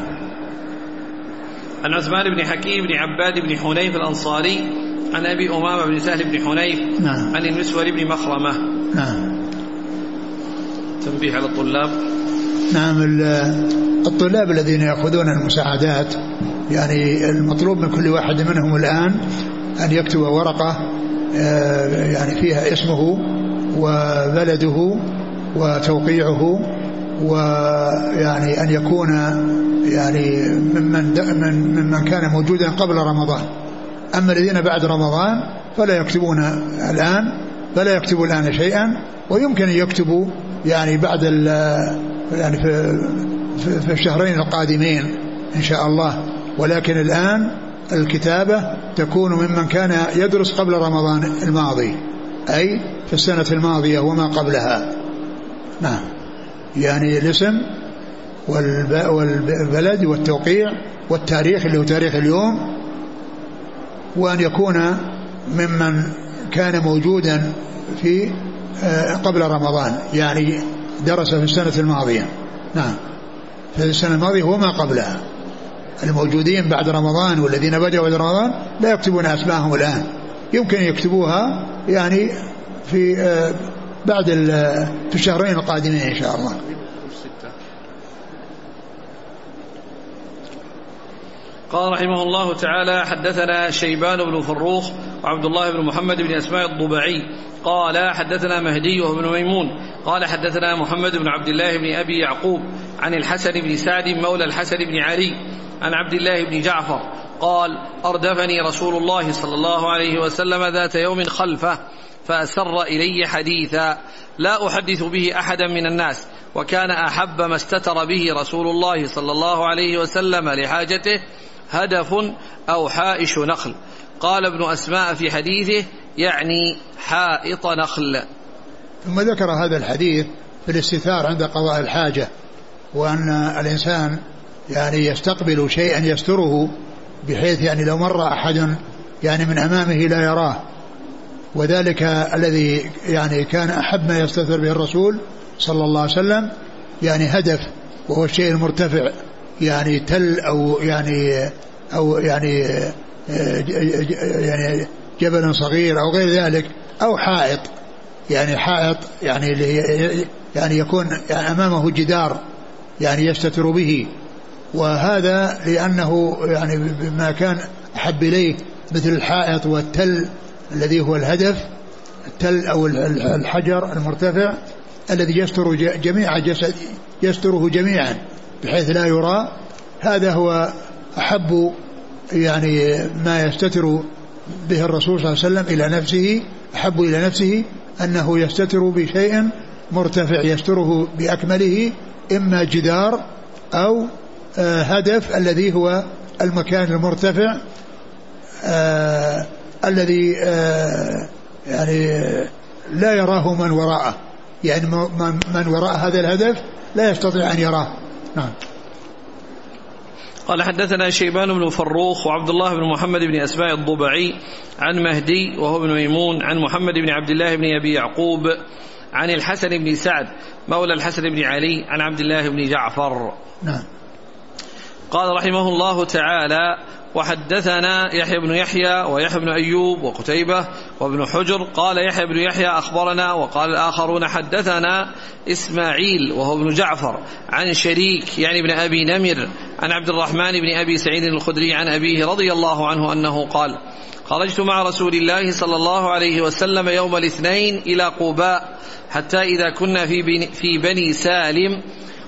عن عثمان بن حكيم بن عباد بن حنيف الأنصاري عن أبي أمامة بن سهل بن حنيف نعم. عن المسور بن مخرمة. نعم. تنبيه على الطلاب. نعم الطلاب الذين يأخذون المساعدات يعني المطلوب من كل واحد منهم الآن أن يكتب ورقة يعني فيها اسمه وبلده وتوقيعه ويعني أن يكون يعني ممن من ممن كان موجودا قبل رمضان. أما الذين بعد رمضان فلا يكتبون الآن فلا يكتبوا الآن شيئا ويمكن أن يكتبوا يعني بعد يعني في, في الشهرين القادمين إن شاء الله. ولكن الآن الكتابة تكون ممن كان يدرس قبل رمضان الماضي أي في السنة الماضية وما قبلها. نعم. يعني الاسم والبلد والتوقيع والتاريخ اللي هو تاريخ اليوم وأن يكون ممن كان موجودا في آه، قبل رمضان يعني درس في السنة الماضية. نعم. في السنة الماضية وما قبلها. الموجودين بعد رمضان والذين بدأوا بعد رمضان لا يكتبون أسماءهم الآن. يمكن يكتبوها يعني في آه، بعد في الشهرين القادمين إن شاء الله. قال رحمه الله تعالى حدثنا شيبان بن فروخ وعبد الله بن محمد بن أسماء الضبعي. قال حدثنا مهدي وابن ميمون. قال حدثنا محمد بن عبد الله بن أبي يعقوب عن الحسن بن سعد مولى الحسن بن علي عن عبد الله بن جعفر. قال أردفني رسول الله صلى الله عليه وسلم ذات يوم خلفه فأسر إلي حديثا لا أحدث به أحدا من الناس وكان أحب ما استتر به رسول الله صلى الله عليه وسلم لحاجته هدف أو حائش نخل. قال ابن أسماء في حديثه يعني حائط نخل. ثم ذكر هذا الحديث في الاستثار عند قضاء الحاجة وأن الإنسان يعني يستقبل شيئا يستره بحيث يعني لو مر أحد يعني من أمامه لا يراه. وذلك الذي يعني كان أحب ما يستثر به الرسول صلى الله عليه وسلم يعني هدف وهو الشيء المرتفع يعني تل أو يعني أو يعني يعني جبل صغير أو غير ذلك أو حائط. يعني حائط يعني يعني يكون أمامه جدار يعني يستتر به. وهذا لأنه يعني ما كان أحب إليه مثل الحائط والتل الذي هو الهدف التل أو الحجر المرتفع الذي يستر جميع جسد يستره جميعا بحيث لا يرى. هذا هو أحب يعني ما يستتر به الرسول صلى الله عليه وسلم إلى نفسه أحب إلى نفسه أنه يستتر بشيء مرتفع يستره بأكمله إما جدار أو آه، هدف الذي هو المكان المرتفع آه الذي آه يعني لا يراه من وراءه. يعني من وراء هذا الهدف لا يستطيع أن يراه. نعم. قال حدثنا شيبان بن فروخ وعبد الله بن محمد بن أسماء الضبعي عن مهدي وهو ابن ميمون عن محمد بن عبد الله بن أبي يعقوب عن الحسن بن سعد مولى الحسن بن علي عن عبد الله بن جعفر. نعم. قال رحمه الله تعالى وحدثنا يحيى بن يحيى ويحيى بن أيوب وقتيبة وابن حجر قال يحيى بن يحيى أخبرنا وقال الآخرون حدثنا إسماعيل وهو ابن جعفر عن شريك يعني ابن أبي نمر عن عبد الرحمن بن أبي سعيد الخدري عن أبيه رضي الله عنه أنه قال خرجت مع رسول الله صلى الله عليه وسلم يوم الاثنين إلى قباء حتى إذا كنا في بني, في بني سالم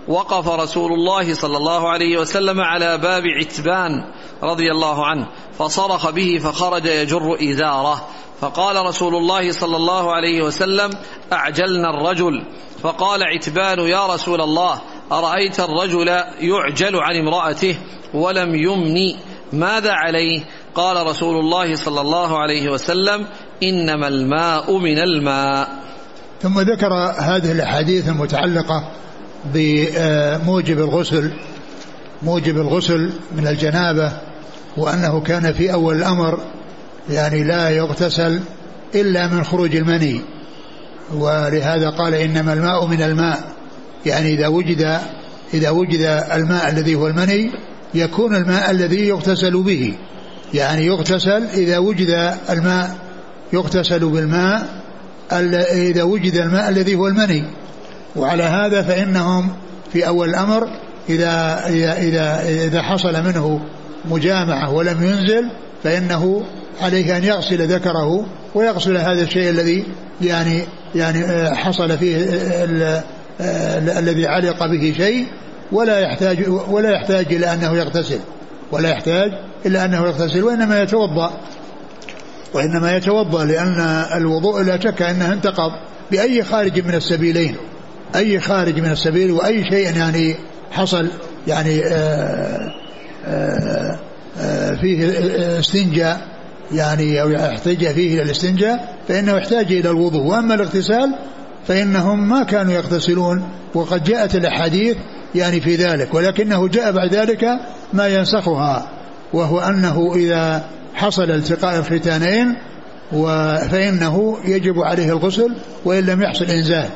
وقف رسول الله صلى الله عليه وسلم على باب عتبان رضي الله عنه فصرخ به فخرج يجر إزاره. فقال رسول الله صلى الله عليه وسلم أعجلنا الرجل. فقال عتبان يا رسول الله أرأيت الرجل يعجل عن امرأته ولم يمني؟ ماذا عليه؟ قال رسول الله صلى الله عليه وسلم إنما الماء من الماء. ثم ذكر هذه الأحاديث المتعلقة بموجب الغسل موجب الغسل من الجنابة وأنه كان في أول الأمر يعني لا يغتسل إلا من خروج المني. ولهذا قال إنما الماء من الماء. يعني إذا وجد إذا وجد الماء الذي هو المني يكون الماء الذي يغتسل به. يعني يغتسل إذا وجد الماء يغتسل بالماء إذا وجد الماء الذي هو المني. وعلى هذا فإنهم في أول الأمر إذا إذا إذا, إذا حصل منه مجامعة ولم ينزل فإنه عليه أن يغسل ذكره ويغسل هذا الشيء الذي يعني يعني آه، حصل فيه آه، آه، الذي علق به شيء ولا يحتاج ولا يحتاج إلى أنه يغتسل ولا يحتاج إلا أنه يغتسل وإنما يتوضأ وإنما يتوضأ لأن الوضوء لا شك أنه انتقض بأي خارج من السبيلين. أي خارج من السبيل وأي شيء يعني حصل يعني آآ آآ آآ فيه استنجاء يعني أو يحتاج فيه إلى الاستنجاء فإنه يحتاج إلى الوضوء. وأما الاغتسال فإنهم ما كانوا يغتسلون وقد جاءت الأحاديث يعني في ذلك ولكنه جاء بعد ذلك ما ينسخها وهو أنه إذا حصل التقاء الختانين فإنه يجب عليه الغسل وإن لم يحصل إنزال.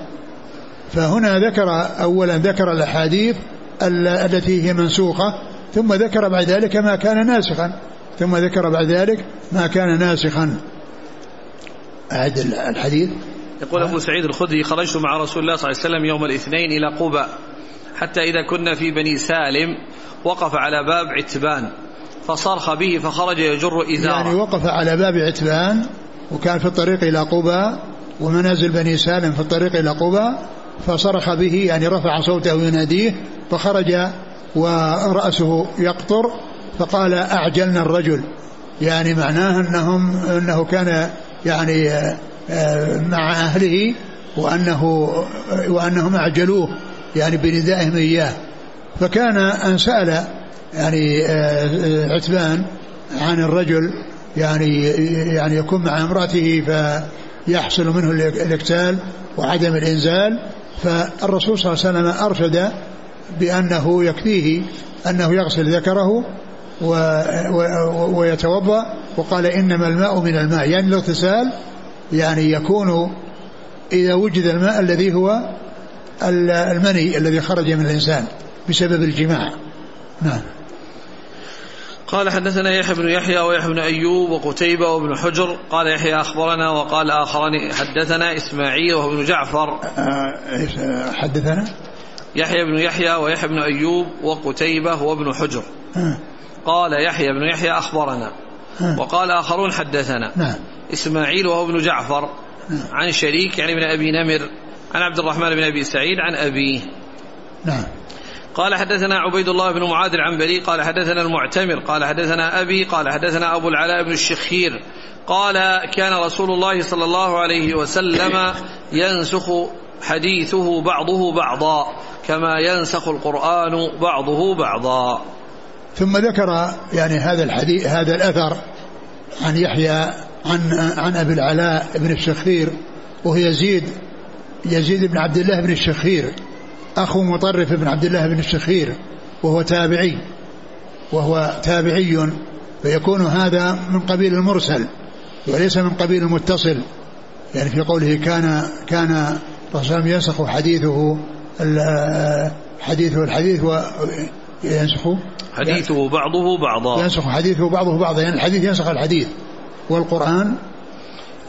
فهنا ذكر أولا ذكر الأحاديث التي هي منسوخة ثم ذكر بعد ذلك ما كان ناسخا ثم ذكر بعد ذلك ما كان ناسخا. أعد الحديث. يقول أبو سعيد الخدري خرجت مع رسول الله صلى الله عليه وسلم يوم الاثنين إلى قباء حتى إذا كنا في بني سالم وقف على باب عتبان فصرخ به فخرج يجر إزاره. يعني وقف على باب عتبان وكان في الطريق إلى قباء ومنازل بني سالم في الطريق إلى قباء فصرخ به يعني رفع صوته يناديه فخرج ورأسه يقطر فقال أعجلنا الرجل. يعني معناه أنهم أنه كان يعني آه، مع أهله وأنه وأنهم أعجلوه يعني بندائهم إياه. فكان أن سأل يعني آه، عتبان عن الرجل يعني يعني يكون مع امرأته ف يحصل منه الاكتال وعدم الإنزال. فالرسول صلى الله عليه وسلم أرشد بأنه يكفيه أنه يغسل ذكره ويتوضأ وقال إنما الماء من الماء. يعني الاغتسال يعني يكون إذا وجد الماء الذي هو المني الذي خرج من الإنسان بسبب الجماع. نعم. قال حدثنا يحيى بن يحيى ويحيى بن أيوب وقتيبة وابن حجر. قال يحيى أخبرنا وقال آخران حدثنا إسماعيل وهو ابن جعفر. آه، حدثنا؟ يحيى بن يحيى ويحيى بن أيوب وقتيبة وابن حجر. آه. قال يحيى بن يحيى أخبرنا. آه. وقال آخرون حدثنا. نعم. إسماعيل وهو ابن جعفر. عن شريك يعني ابن أبي نمر. عن عبد الرحمن بن أبي سعيد عن أبيه. نعم. قال حدثنا عبيد الله بن معاذ العنبري قال حدثنا المعتمر قال حدثنا أبي قال حدثنا أبو العلاء بن الشخير. قال كان رسول الله صلى الله عليه وسلم ينسخ حديثه بعضه بعضا كما ينسخ القرآن بعضه بعضا. ثم ذكر يعني هذا الحديث هذا الأثر عن يحيى عن عن أبي العلاء بن الشخير وهو يزيد يزيد بن عبد الله بن الشخير. أخو مطرف بن عبد الله بن الشخير وهو تابعي وهو تابعي فيكون هذا من قبيل المرسل وليس من قبيل المتصل يعني في قوله كان كان الرسول ينسخ حديثه حديثه الحديث وينسخ حديثه بعضه بعضا. ينسخ حديثه بعضه بعضا يعني الحديث ينسخ الحديث والقرآن؟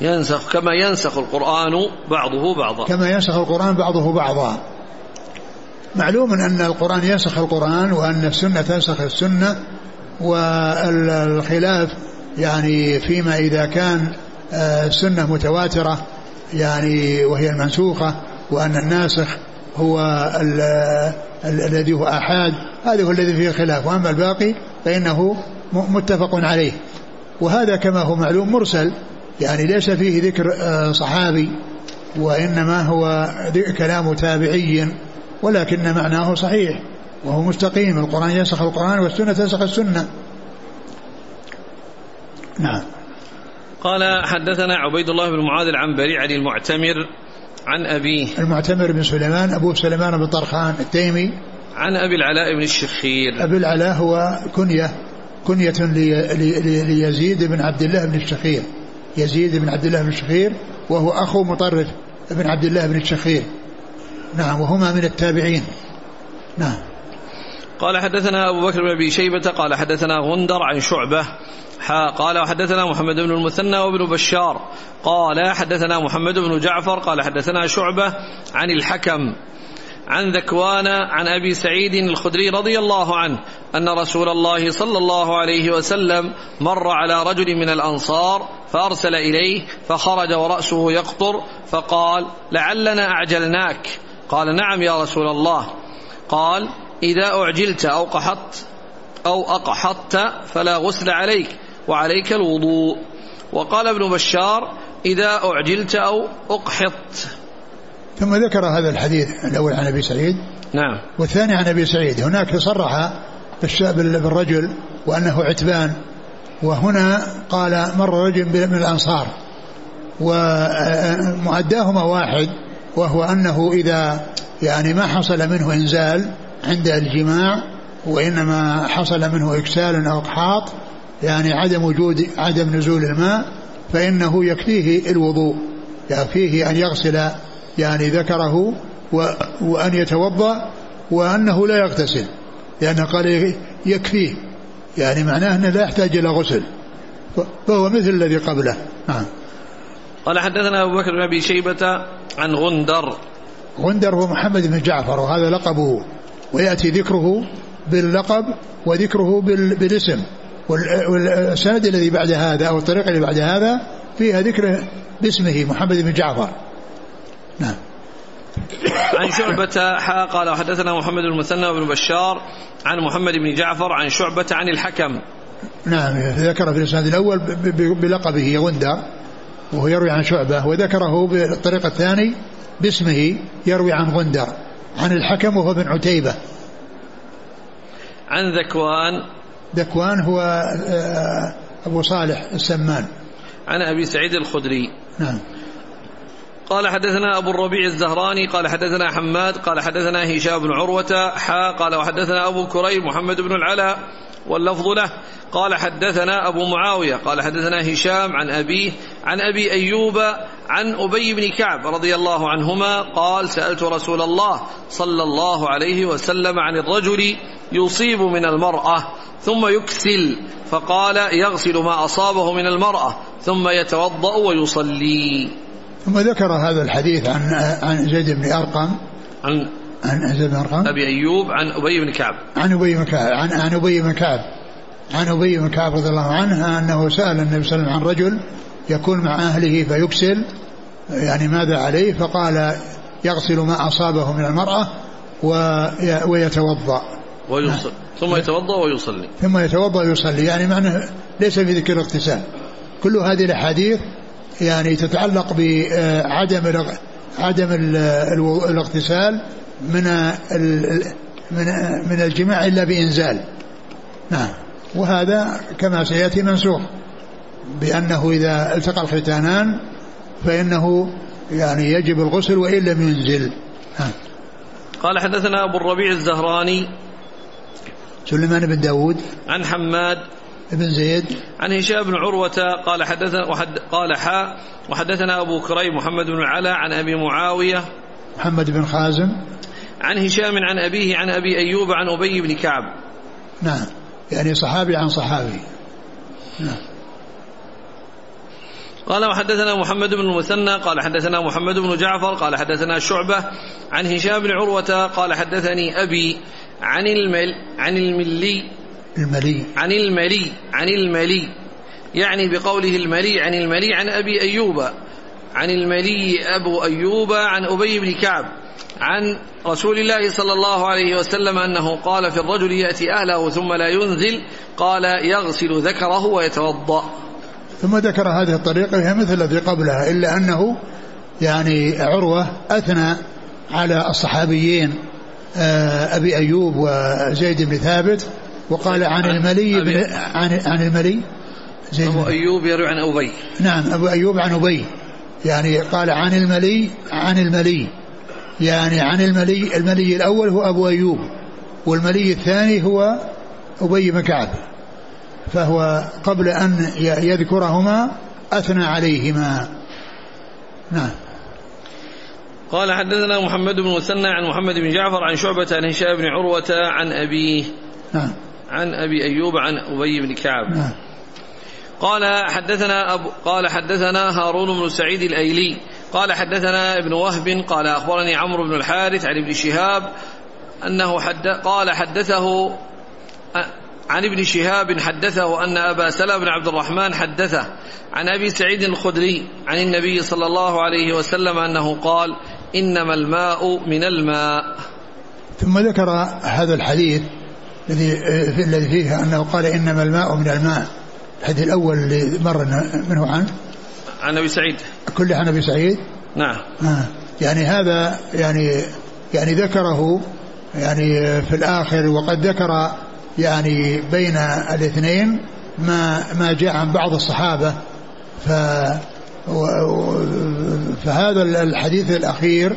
ينسخ كما ينسخ القرآن بعضه بعضا. كما ينسخ القرآن بعضه بعضا. معلوم أن القرآن ينسخ القرآن وأن السنة تنسخ السنة والخلاف يعني فيما إذا كان السنة آه، متواترة يعني وهي المنسوخة وأن الناسخ هو الذي هو آحاد هذا هو الذي فيه خلاف. وأما الباقي فإنه متفق عليه. وهذا كما هو معلوم مرسل يعني ليس فيه ذكر آه، صحابي وإنما هو كلام تابعي. ولكن معناه صحيح وهو مستقيم القرآن ينسخ القرآن والسنة تنسخ السنة. نعم. قال حدثنا عبيد الله بن معاذ العنبري عن المعتمر عن أبيه المعتمر بن سليمان أبو سليمان بن طرخان التيمي. عن أبي العلاء بن الشخير. أبي العلاء هو كنية كنية ليزيد بن عبد الله بن الشخير. يزيد بن عبد الله بن الشخير وهو أخو مطرف بن عبد الله بن الشخير. نعم وهما من التابعين. نعم. قال حدثنا أبو بكر بن أبي شيبة قال حدثنا غندر عن شعبة قال وحدثنا محمد بن المثنى وابن بشار قال حدثنا محمد بن جعفر قال حدثنا شعبة عن الحكم عن ذكوان عن أبي سعيد الخدري رضي الله عنه أن رسول الله صلى الله عليه وسلم مر على رجل من الأنصار فأرسل إليه فخرج ورأسه يقطر فقال لعلنا أعجلناك. قال نعم يا رسول الله. قال إذا أعجلت أو قحطت أو أقحطت فلا غسل عليك وعليك الوضوء. وقال ابن بشار إذا أعجلت أو اقحط ثم ذكر هذا الحديث الأول عن أبي سعيد. نعم. والثاني عن أبي سعيد. هناك صرح بالرجل وأنه عتبان. وهنا قال مر رجل من الأنصار. ومعداهما واحد. وهو أنه إذا يعني ما حصل منه إنزال عند الجماع وإنما حصل منه إكسال أو إقحاط يعني عدم وجود عدم نزول الماء فإنه يكفيه الوضوء يكفيه أن يغسل يعني ذكره وأن يتوضأ وأنه لا يغتسل لأنه قال يكفيه يعني معناه أنه لا يحتاج إلى غسل فهو مثل الذي قبله. نعم. قال حدثنا أبو بكر بن أبي شيبة عن غندر. غندر هو محمد بن جعفر وهذا لقبه. ويأتي ذكره باللقب وذكره بالاسم. والسند الذي بعد هذا أو الطريق اللي بعد هذا فيها ذكره باسمه محمد بن جعفر. نعم. عن شعبة حا قال حدثنا محمد بن المثنى وابن بشار عن محمد بن جعفر عن شعبة عن الحكم. نعم ذكر في الإسناد الأول بلقبه غندر. وهو يروي عن شعبة وذكره بالطريق الثاني باسمه يروي عن غندر عن الحكم وهو بن عتيبة. عن ذكوان. ذكوان هو آه، أبو صالح السمان. عن أبي سعيد الخدري. نعم. قال حدثنا أبو الربيع الزهراني قال حدثنا حماد قال حدثنا هشام بن عروة حا قال وحدثنا أبو كريم محمد بن العلاء واللفظ له. قال حدثنا أبو معاوية قال حدثنا هشام عن أبيه عن أبي أيوب عن أبي بن كعب رضي الله عنهما قال سألت رسول الله صلى الله عليه وسلم عن الرجل يصيب من المرأة ثم يكسل فقال يغسل ما أصابه من المرأة ثم يتوضأ ويصلي. ثم ذكر هذا الحديث عن عن زيد بن أرقم. عن عن زيد بن أرقم أبي أيوب عن أبي بن كعب. عن أبي بن كعب عن عن أبي بن كعب. عن أبي بن كعب رضي الله عنه أنه سأل النبي صلى الله عليه وسلم عن رجل يكون مع أهله فيكسل يعني ماذا عليه؟ فقال يغسل ما أصابه من المرأة ويتوضأ. ويصلي ثم يتوضأ ويصلي. ثم يتوضأ ويصلي يعني معنى ليس في ذكر الاغتسال. كل هذه الأحاديث يعني تتعلق بعدم عدم الاغتسال من من من الجماع إلا بإنزال. نعم. وهذا كما سيأتي منسوخ بأنه إذا التقى الختانان فإنه يعني يجب الغسل وإن لم ينزل. نعم. قال حدثنا أبو الربيع الزهراني سليمان بن داود عن حماد بن زيد عن هشام بن عروة قال حدثنا وحد قال حاء وحدثنا أبو كريم محمد بن العلاء عن أبي معاوية محمد بن خازم؟ عن هشام عن أبيه عن أبي أيوب عن أبي بن كعب. نعم. يعني صحابي عن صحابي. نعم. قال وحدثنا محمد بن المثنى قال حدثنا محمد بن جعفر قال حدثنا شعبة عن هشام بن عروة قال حدثني أبي عن المل عن الملي. الملي. عن الملي عن الملي. يعني بقوله الملي عن الملي عن أبي أيوب. عن الملي أبو أيوب عن أبي بن كعب عن رسول الله صلى الله عليه وسلم أنه قال في الرجل يأتي أهله ثم لا ينزل قال يغسل ذكره ويتوضأ. ثم ذكر هذه الطريقة هي مثل الذي قبلها إلا أنه يعني عروة أثنى على الصحابيين آه، أبي أيوب وزيد بن ثابت وقال عن الملي بن عن عن الملي زيد أبو أيوب يروي عن أبي. نعم أبو أيوب عن أبي. يعني قال عن الملي عن الملي. يعني عن الملي الملي الأول هو أبو أيوب والملي الثاني هو أبي بن كعب. فهو قبل أن يذكرهما أثنى عليهما. نعم. قال حدثنا محمد بن مثنى عن محمد بن جعفر عن شعبة عن هشام بن عروة عن أبيه. نعم. عن أبي أيوب عن أبي بن كعب. نعم. قال حدثنا أبو قال حدثنا هارون بن سعيد الأيلي قال حدثنا ابن وهب قال أخبرني عمرو بن الحارث عن ابن شهاب أنه حد قال حدثه عن ابن شهاب حدثه أن أبا سلمة بن عبد الرحمن حدثه عن أبي سعيد الخدري عن النبي صلى الله عليه وسلم أنه قال إنما الماء من الماء. ثم ذكر هذا الحديث الذي الذي فيه أنه قال إنما الماء من الماء. الحديث الأول اللي مر منه عن؟ عن أبي سعيد. كله عن أبي سعيد؟ نعم. آه. يعني هذا يعني يعني ذكره يعني في الآخر وقد ذكر يعني بين الاثنين ما ما جاء عن بعض الصحابة. ف فهذا الحديث الأخير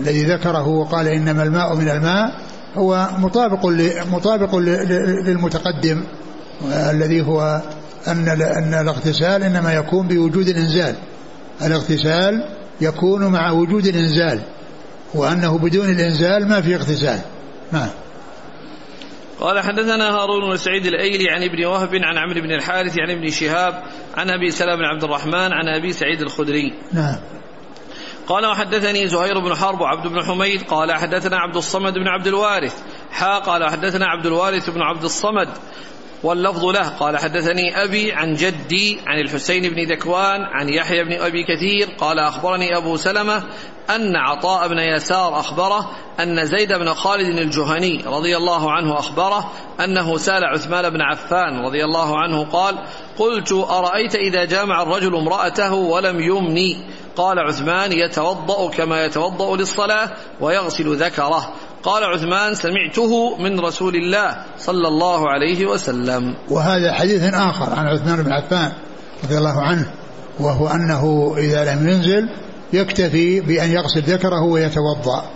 الذي ذكره وقال إنما الماء من الماء هو مطابق مطابق للمتقدم الذي هو أن أن الاغتسال إنما يكون بوجود الإنزال. الاغتسال يكون مع وجود الإنزال وأنه بدون الإنزال ما في اغتسال. نعم قال حدثنا هارون بن سعيد الأيلي عن ابن وهب عن عمرو بن الحارث عن ابن شهاب عن أبي سلمة بن عبد الرحمن عن أبي سعيد الخدري. نعم. قال وحدثني زهير بن حرب وعبد بن حميد. قال حدثنا عبد الصمد بن عبد الوارث. حا قال حدثنا عبد الوارث بن عبد الصمد. واللفظ له. قال حدثني أبي عن جدي عن الحسين بن ذكوان عن يحيى بن أبي كثير. قال أخبرني أبو سلمة أن عطاء بن يسار أخبره أن زيد بن خالد الجهني رضي الله عنه أخبره أنه سأل عثمان بن عفان رضي الله عنه قال قلت أرأيت إذا جامع الرجل امرأته ولم يمني؟ قال عثمان يتوضأ كما يتوضأ للصلاة ويغسل ذكره. قال عثمان سمعته من رسول الله صلى الله عليه وسلم. وهذا حديث آخر عن عثمان بن عفان رضي الله عنه وهو أنه إذا لم ينزل يكتفي بأن يغسل ذكره ويتوضأ.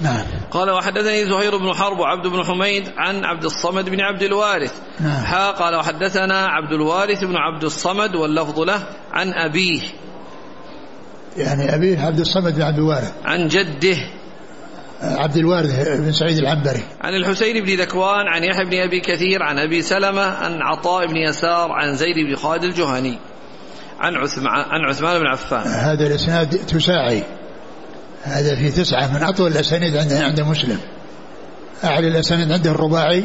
نعم. قال وحدثني زهير بن حرب وعبد بن حميد عن عبد الصمد بن عبد الوارث. نعم. حا قال وحدثنا عبد الوارث بن عبد الصمد واللفظ له عن أبيه. يعني أبيه عبد الصمد بن عبد الوارث. عن جده. عبد الوارث بن سعيد العنبري. عن الحسين بن ذكوان عن يحيى بن أبي كثير عن أبي سلمة عن عطاء بن يسار عن زيد بن خالد الجهني. عن عثمان عن عثمان بن عفان. هذا الإسناد تساعي. هذا في تسعة من أطول الأسانيد عند عند مسلم. أعلى الأسانيد عنده الرباعي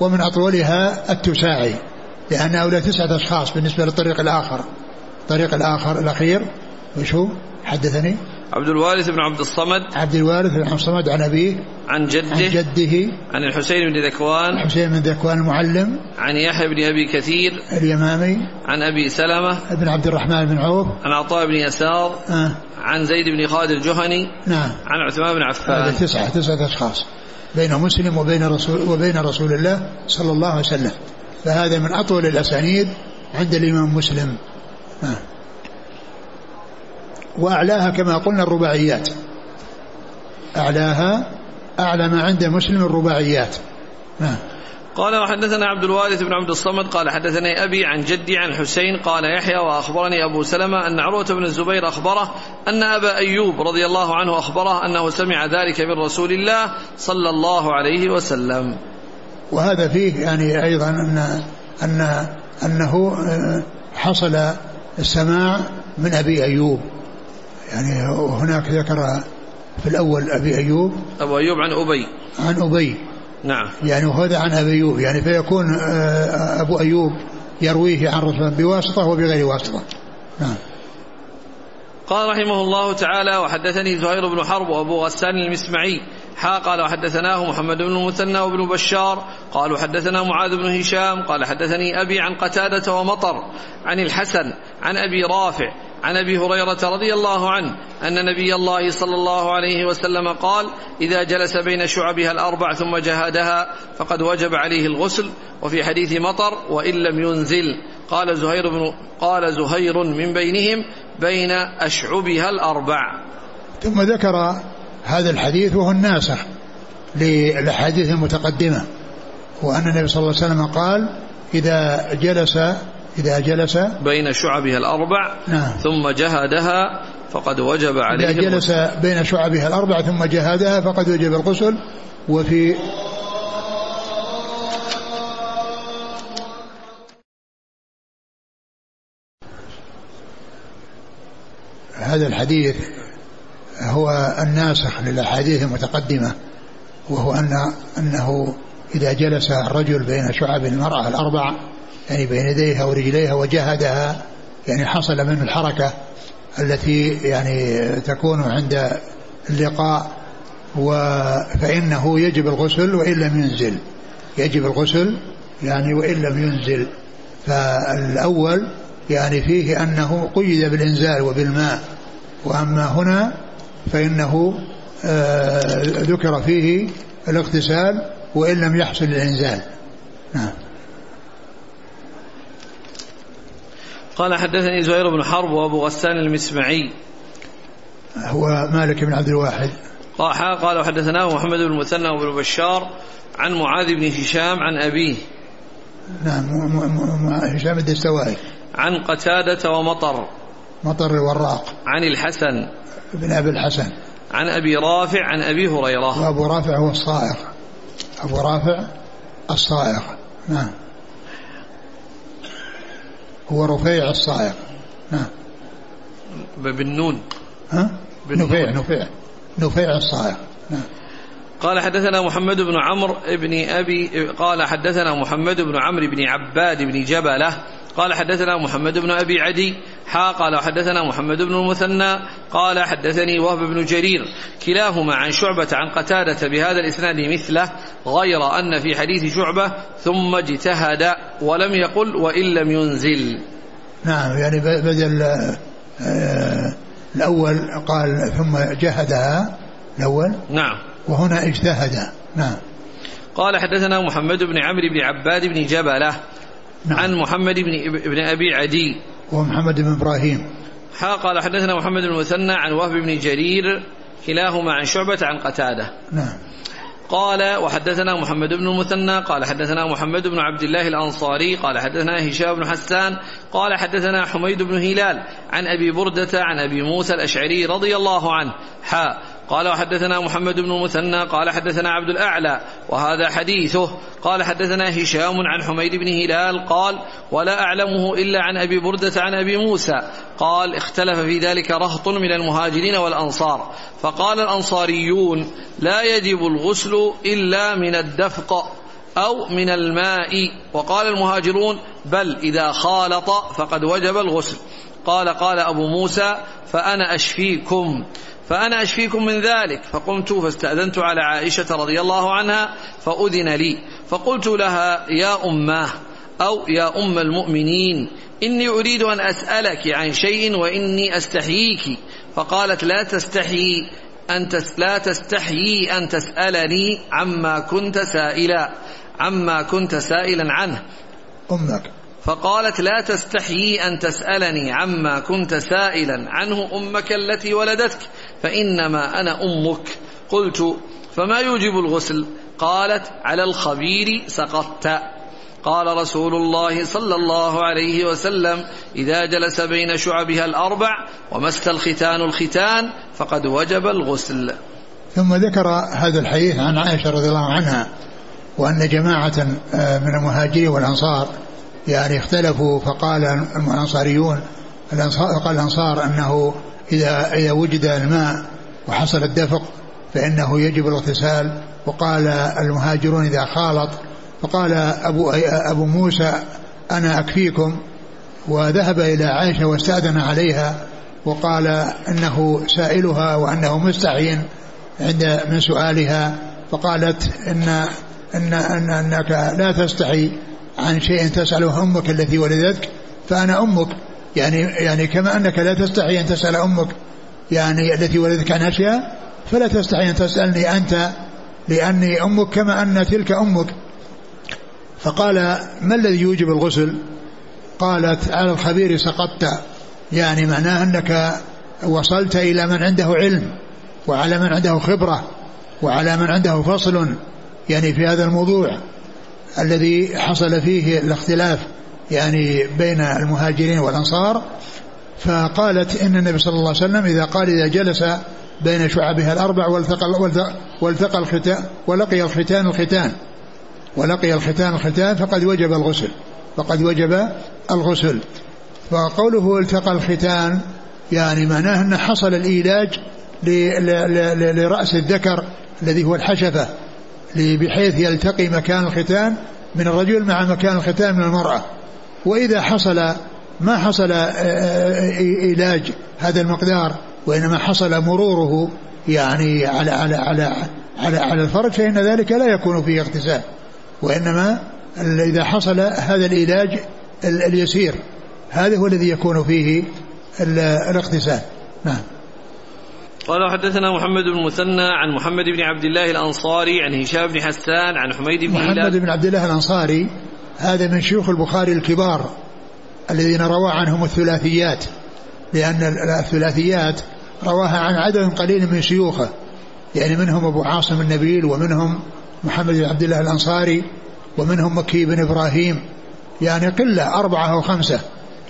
ومن أطولها التساعي لأن هؤلاء تسعة أشخاص بالنسبة للطريق الآخر. الطريق الآخر الأخير وش هو؟ حدثني. عبد الوارث بن عبد الصمد. عبد الوارث بن عبد الصمد عن أبيه. عن جده. عن جده. عن الحسين بن ذكوان. حسين بن ذكوان المعلم. عن يحيى بن أبي كثير. اليمامي. عن أبي سلمة. بن عبد الرحمن بن عوف. عن عطاء بن يسار. آه. عن زيد بن خالد الجهني. نعم. عن عثمان بن هذا عفان تسعة تسعة أشخاص. بين مسلم وبين رسول وبين رسول الله صلى الله عليه وسلم. فهذا من أطول الأسانيد عند الإمام مسلم. آه. وأعلاها كما قلنا الرباعيات. أعلاها أعلى ما عند مسلم الرباعيات. نعم قال وحدثنا عبد الوارث بن عبد الصمد قال حدثني أبي عن جدي عن الحسين قال يحيى وأخبرني أبو سلمة أن عروة بن الزبير أخبره أن أبا أيوب رضي الله عنه أخبره أنه سمع ذلك من رسول الله صلى الله عليه وسلم. وهذا فيه يعني أيضا أن أن أنه آه، حصل السماع من أبي أيوب. يعني هناك ذكر في الأول أبي أيوب. أبو أيوب عن أبي. عن أبي. نعم. يعني وهذا عن أبي أيوب. يعني فيكون آه، أبو أيوب يرويه عن رسول بواسطة وبغير واسطة. نعم. قال رحمه الله تعالى وحدثني زهير بن حرب وأبو غسان المسمعي. حا قال وحدثناه محمد بن المثنى وابن بشار. قالوا حدثنا معاذ بن هشام. قال حدثني أبي عن قتادة ومطر عن الحسن عن أبي رافع عن أبي هريرة رضي الله عنه أن نبي الله صلى الله عليه وسلم قال إذا جلس بين شعبها الأربع ثم جهادها فقد وجب عليه الغسل وفي حديث مطر وإن لم ينزل قال زهير بن قال زهير من بينهم بين أشعبها الأربع. ثم ذكر هذا الحديث وهو الناسخ للأحاديث المتقدمة وأن النبي صلى الله عليه وسلم قال إذا جلس إذا جلس. بين شعبها الأربع نعم. ثم جهدها فقد وجب عليه إذا جلس الغسل. بين شعبها الأربع ثم جهادها فقد وجب الغسل. وفي هذا الحديث هو الناسخ للأحاديث المتقدمة وهو أن أنه إذا جلس الرجل بين شعب المرأة الأربع يعني بين يديها ورجليها وجهدها يعني حصل منه الحركة التي يعني تكون عند اللقاء و- فإنه يجب الغسل وإن لم ينزل. يجب الغسل يعني وإن لم ينزل. فالأول يعني فيه أنه قيد بالإنزال وبالماء. وأما هنا فإنه آه، ذكر فيه الاغتسال وإن لم يحصل الإنزال نعم. قال حدثني زهير بن حرب وابو غسان المسمعي. هو مالك بن عبد الواحد. قال قال وحدثناه محمد بن المثنى وابن بشار عن معاذ بن هشام عن أبيه. نعم هشام الدستوائي عن قتادة ومطر. مطر الوراق. عن الحسن. بن أبي الحسن. عن أبي رافع عن أبي هريرة. وأبو رافع هو الصائغ. أبو رافع الصائغ. نعم. هو رفيع الصائغ. نعم بالنون. ها؟ بالنون. نفيع نفيع. نفيع الصائغ. نعم قال حدثنا محمد بن عمرو بن أبي قال حدثنا محمد بن عمرو بن عباد بن جبلة قال حدثنا محمد بن أبي عدي حا قال حدثنا محمد بن المثنى قال حدثني وهب بن جرير كلاهما عن شعبة عن قتادة بهذا الإسناد مثله غير أن في حديث شعبة ثم اجتهد ولم يقل وإن لم ينزل. نعم يعني بدل آه، الأول قال ثم جهدها الأول نعم. وهنا اجتهد. نعم. قال حدثنا محمد بن عمرو بن عباد بن جبلة نعم. عن محمد بن, بن أبي عدي وهو محمد بن إبراهيم. حا قال حدثنا محمد بن المثنى عن وهب بن جرير كلاهما عن شعبة عن قتادة. نعم. قال وحدثنا محمد بن المثنى قال حدثنا محمد بن عبد الله الأنصاري قال حدثنا هشام بن حسان قال حدثنا حميد بن هلال عن أبي بردة عن أبي موسى الأشعري رضي الله عنه. حاء قال وحدثنا محمد بن المثنى قال حدثنا عبد الأعلى وهذا حديثه. قال حدثنا هشام عن حميد بن هلال قال ولا أعلمه إلا عن أبي بردة عن أبي موسى. قال اختلف في ذلك رهط من المهاجرين والأنصار. فقال الأنصاريون لا يجب الغسل إلا من الدفق أو من الماء. وقال المهاجرون بل إذا خالط فقد وجب الغسل. قال قال أبو موسى فأنا أشفيكم. فأنا أشفيكم من ذلك. فقمت فاستأذنت على عائشة رضي الله عنها فأذن لي. فقلت لها يا أماه أو يا أم المؤمنين إني أريد أن أسألك عن شيء وإني أستحييك. فقالت لا تستحيي أن تس لا تستحيي أن تسألني عما كنت سائلا عما كنت سائلا عنه. أمك. فقالت لا تستحيي أن تسألني عما كنت سائلا عنه أمك التي ولدتك. فإنما أنا أمك. قلت فما يوجب الغسل؟ قالت على الخبير سقطت. قال رسول الله صلى الله عليه وسلم إذا جلس بين شعبها الأربع ومس الختان الختان فقد وجب الغسل. ثم ذكر هذا الحديث عن عائشة رضي الله عنها وأن جماعة آه، من المهاجرين والأنصار يعني اختلفوا فقال الأنصاريون الأنصار قال الأنصار أنه إذا إذا وجد الماء وحصل الدفق فإنه يجب الاغتسال. وقال المهاجرون إذا خالط فقال أبو أبو موسى أنا أكفيكم. وذهب إلى عائشة واستأذن عليها وقال إنه سائلها وأنه مستحين عند من سؤالها. فقالت إن إن, إن أنك لا تستحي عن شيء تسأله أمك التي ولدتك فأنا أمك. يعني يعني كما أنك لا تستحي أن تسأل أمك يعني التي ولدتك عن أشياء فلا تستحي أن تسألني أنت لأني أمك كما أن تلك أمك. فقال ما الذي يوجب الغسل؟ قالت على الخبير سقطت. يعني معناه أنك وصلت إلى من عنده علم وعلى من عنده خبرة وعلى من عنده فصل يعني في هذا الموضوع الذي حصل فيه الاختلاف. يعني بين المهاجرين والأنصار فقالت إن النبي صلى الله عليه وسلم إذا قال إذا جلس بين شعبها الأربع والتقى, والتقى الختان ولقي الختان الختان ولقي الختان الختان فقد وجب الغسل فقد وجب الغسل. وقوله التقى الختان يعني معناه أن حصل الإيلاج لرأس الذكر الذي هو الحشفة بحيث يلتقي مكان الختان من الرجل مع مكان الختان من المرأة. وإذا حصل ما حصل علاج آه، آه، هذا المقدار وإنما حصل مروره يعني على على على على, على الفرج فإن ذلك لا يكون فيه اغتسال. وإنما إذا حصل هذا العلاج اليسير هذا هو الذي يكون فيه الاغتسال. نعم. قال حدثنا محمد بن مثنى عن محمد بن عبد الله الأنصاري عن هشام بن حسان عن حميد بن محمد بن عبد الله الأنصاري هذا من شيوخ البخاري الكبار الذين روى عنهم الثلاثيات لأن الثلاثيات رواها عن عدد قليل من شيوخه يعني منهم أبو عاصم النبيل ومنهم محمد بن عبد الله الأنصاري ومنهم مكي بن إبراهيم يعني قلة أربعة أو خمسة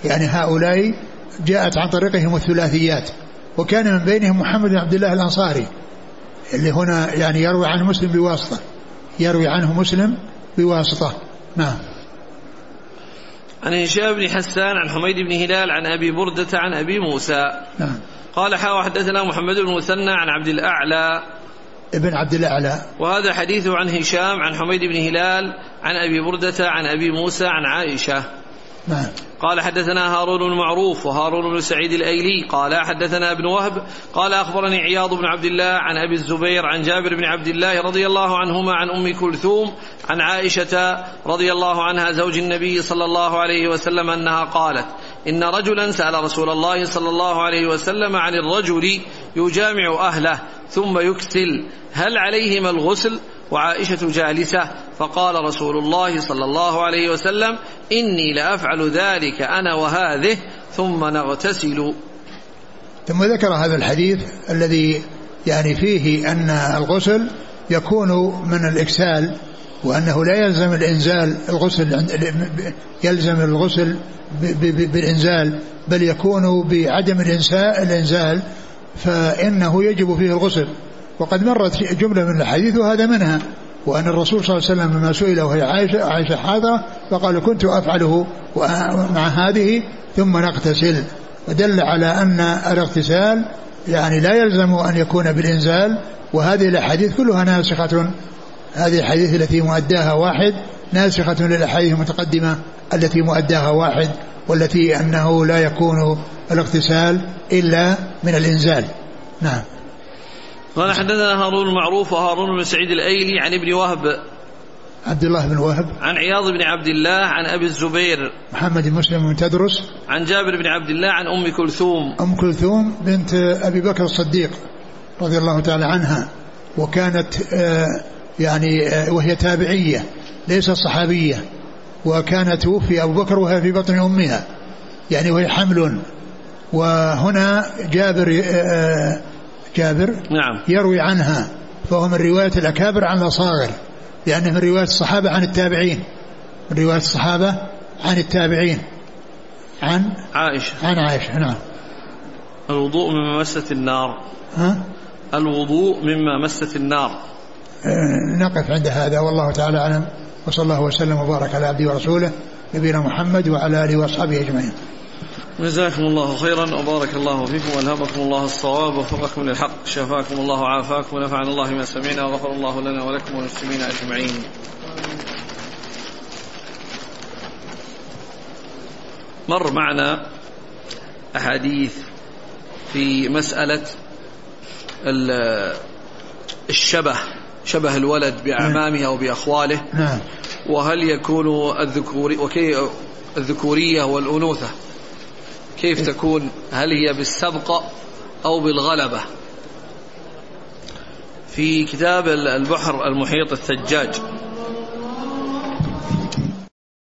يعني هؤلاء جاءت عن طريقهم الثلاثيات. وكان من بينهم محمد بن عبد الله الأنصاري اللي هنا يعني يروي عنه مسلم بواسطة يروي عنه مسلم بواسطة. نعم. عن هشام بن حسان عن حميد بن هلال عن أبي بردة عن أبي موسى. نعم. قال حا وحدثنا محمد بن مثنى عن عبد الأعلى. ابن عبد الأعلى. وهذا حديثه عن هشام عن حميد بن هلال عن أبي بردة عن أبي موسى عن عائشة. نعم. قال حدثنا هارون المعروف وهارون بن سعيد الأيلي. قال حدثنا ابن وهب. قال أخبرني عياض بن عبد الله عن أبي الزبير عن جابر بن عبد الله رضي الله عنهما عن أم كلثوم عن عائشة رضي الله عنها زوج النبي صلى الله عليه وسلم أنها قالت إن رجلا سأل رسول الله صلى الله عليه وسلم عن الرجل يجامع أهله ثم يكسل هل عليهما الغسل؟ وعائشة جالسة فقال رسول الله صلى الله عليه وسلم إني لأفعل ذلك أنا وهذه ثم نغتسل. ثم ذكر هذا الحديث الذي يعني فيه أن الغسل يكون من الإكسال وأنه لا يلزم الإنزال الغسل يلزم الغسل بالإنزال بل يكون بعدم الإنزال فإنه يجب فيه الغسل. وقد مرت جملة من الحديث وهذا منها وأن الرسول صلى الله عليه وسلم لما سئل وهي عائشة, عائشة حاضرة فقال كنت أفعله مع هذه ثم نغتسل. ودل على أن الاغتسال يعني لا يلزم أن يكون بالإنزال وهذه الأحاديث كلها ناسخة هذه الحديث التي مؤداها واحد ناسخة للأحاديث المتقدمة التي مؤداها واحد والتي أنه لا يكون الاغتسال إلا من الإنزال. نعم. قال حدثنا هارون المعروف وهارون بن سعيد الأيلي عن ابن وهب. عبد الله بن وهب. عن عياض بن عبد الله عن أبي الزبير. محمد بن مسلم بن تدرس. عن جابر بن عبد الله عن أم كلثوم. أم كلثوم بنت أبي بكر الصديق رضي الله تعالى عنها. وكانت آه، يعني آه، وهي تابعية ليست صحابية. وكانت توفي أبو بكر وهي في بطن أمها. يعني وهي حمل. وهنا جابر آه، جابر نعم. يروي عنها. فهو من رواية الأكابر عن الأصاغر. لأنه من رواية الصحابة عن التابعين. من رواية الصحابة عن التابعين. عن عائشة. عن عائشة نعم. الوضوء مما مست النار. ها؟ الوضوء مما مست النار. آه، نقف عند هذا والله تعالى أعلم. وصلى الله وسلم وبارك على عبده ورسوله نبينا محمد وعلى آله وأصحابه أجمعين. جزاكم الله خيرا وبارك الله فيكم وألهمكم الله الصواب ووفقكم للحق شفاكم الله وعافاكم ونفعنا الله ما سمعنا وغفر الله لنا ولكم والمسلمين أجمعين. مر معنا أحاديث في مسألة الشبه. شبه الولد بأعمامه أو بأخواله. نعم. وهل يكون الذكوري وكي الذكورية والأنوثة كيف تكون؟ هل هي بالسبق أو بالغلبة؟ في كتاب البحر المحيط الثجاج.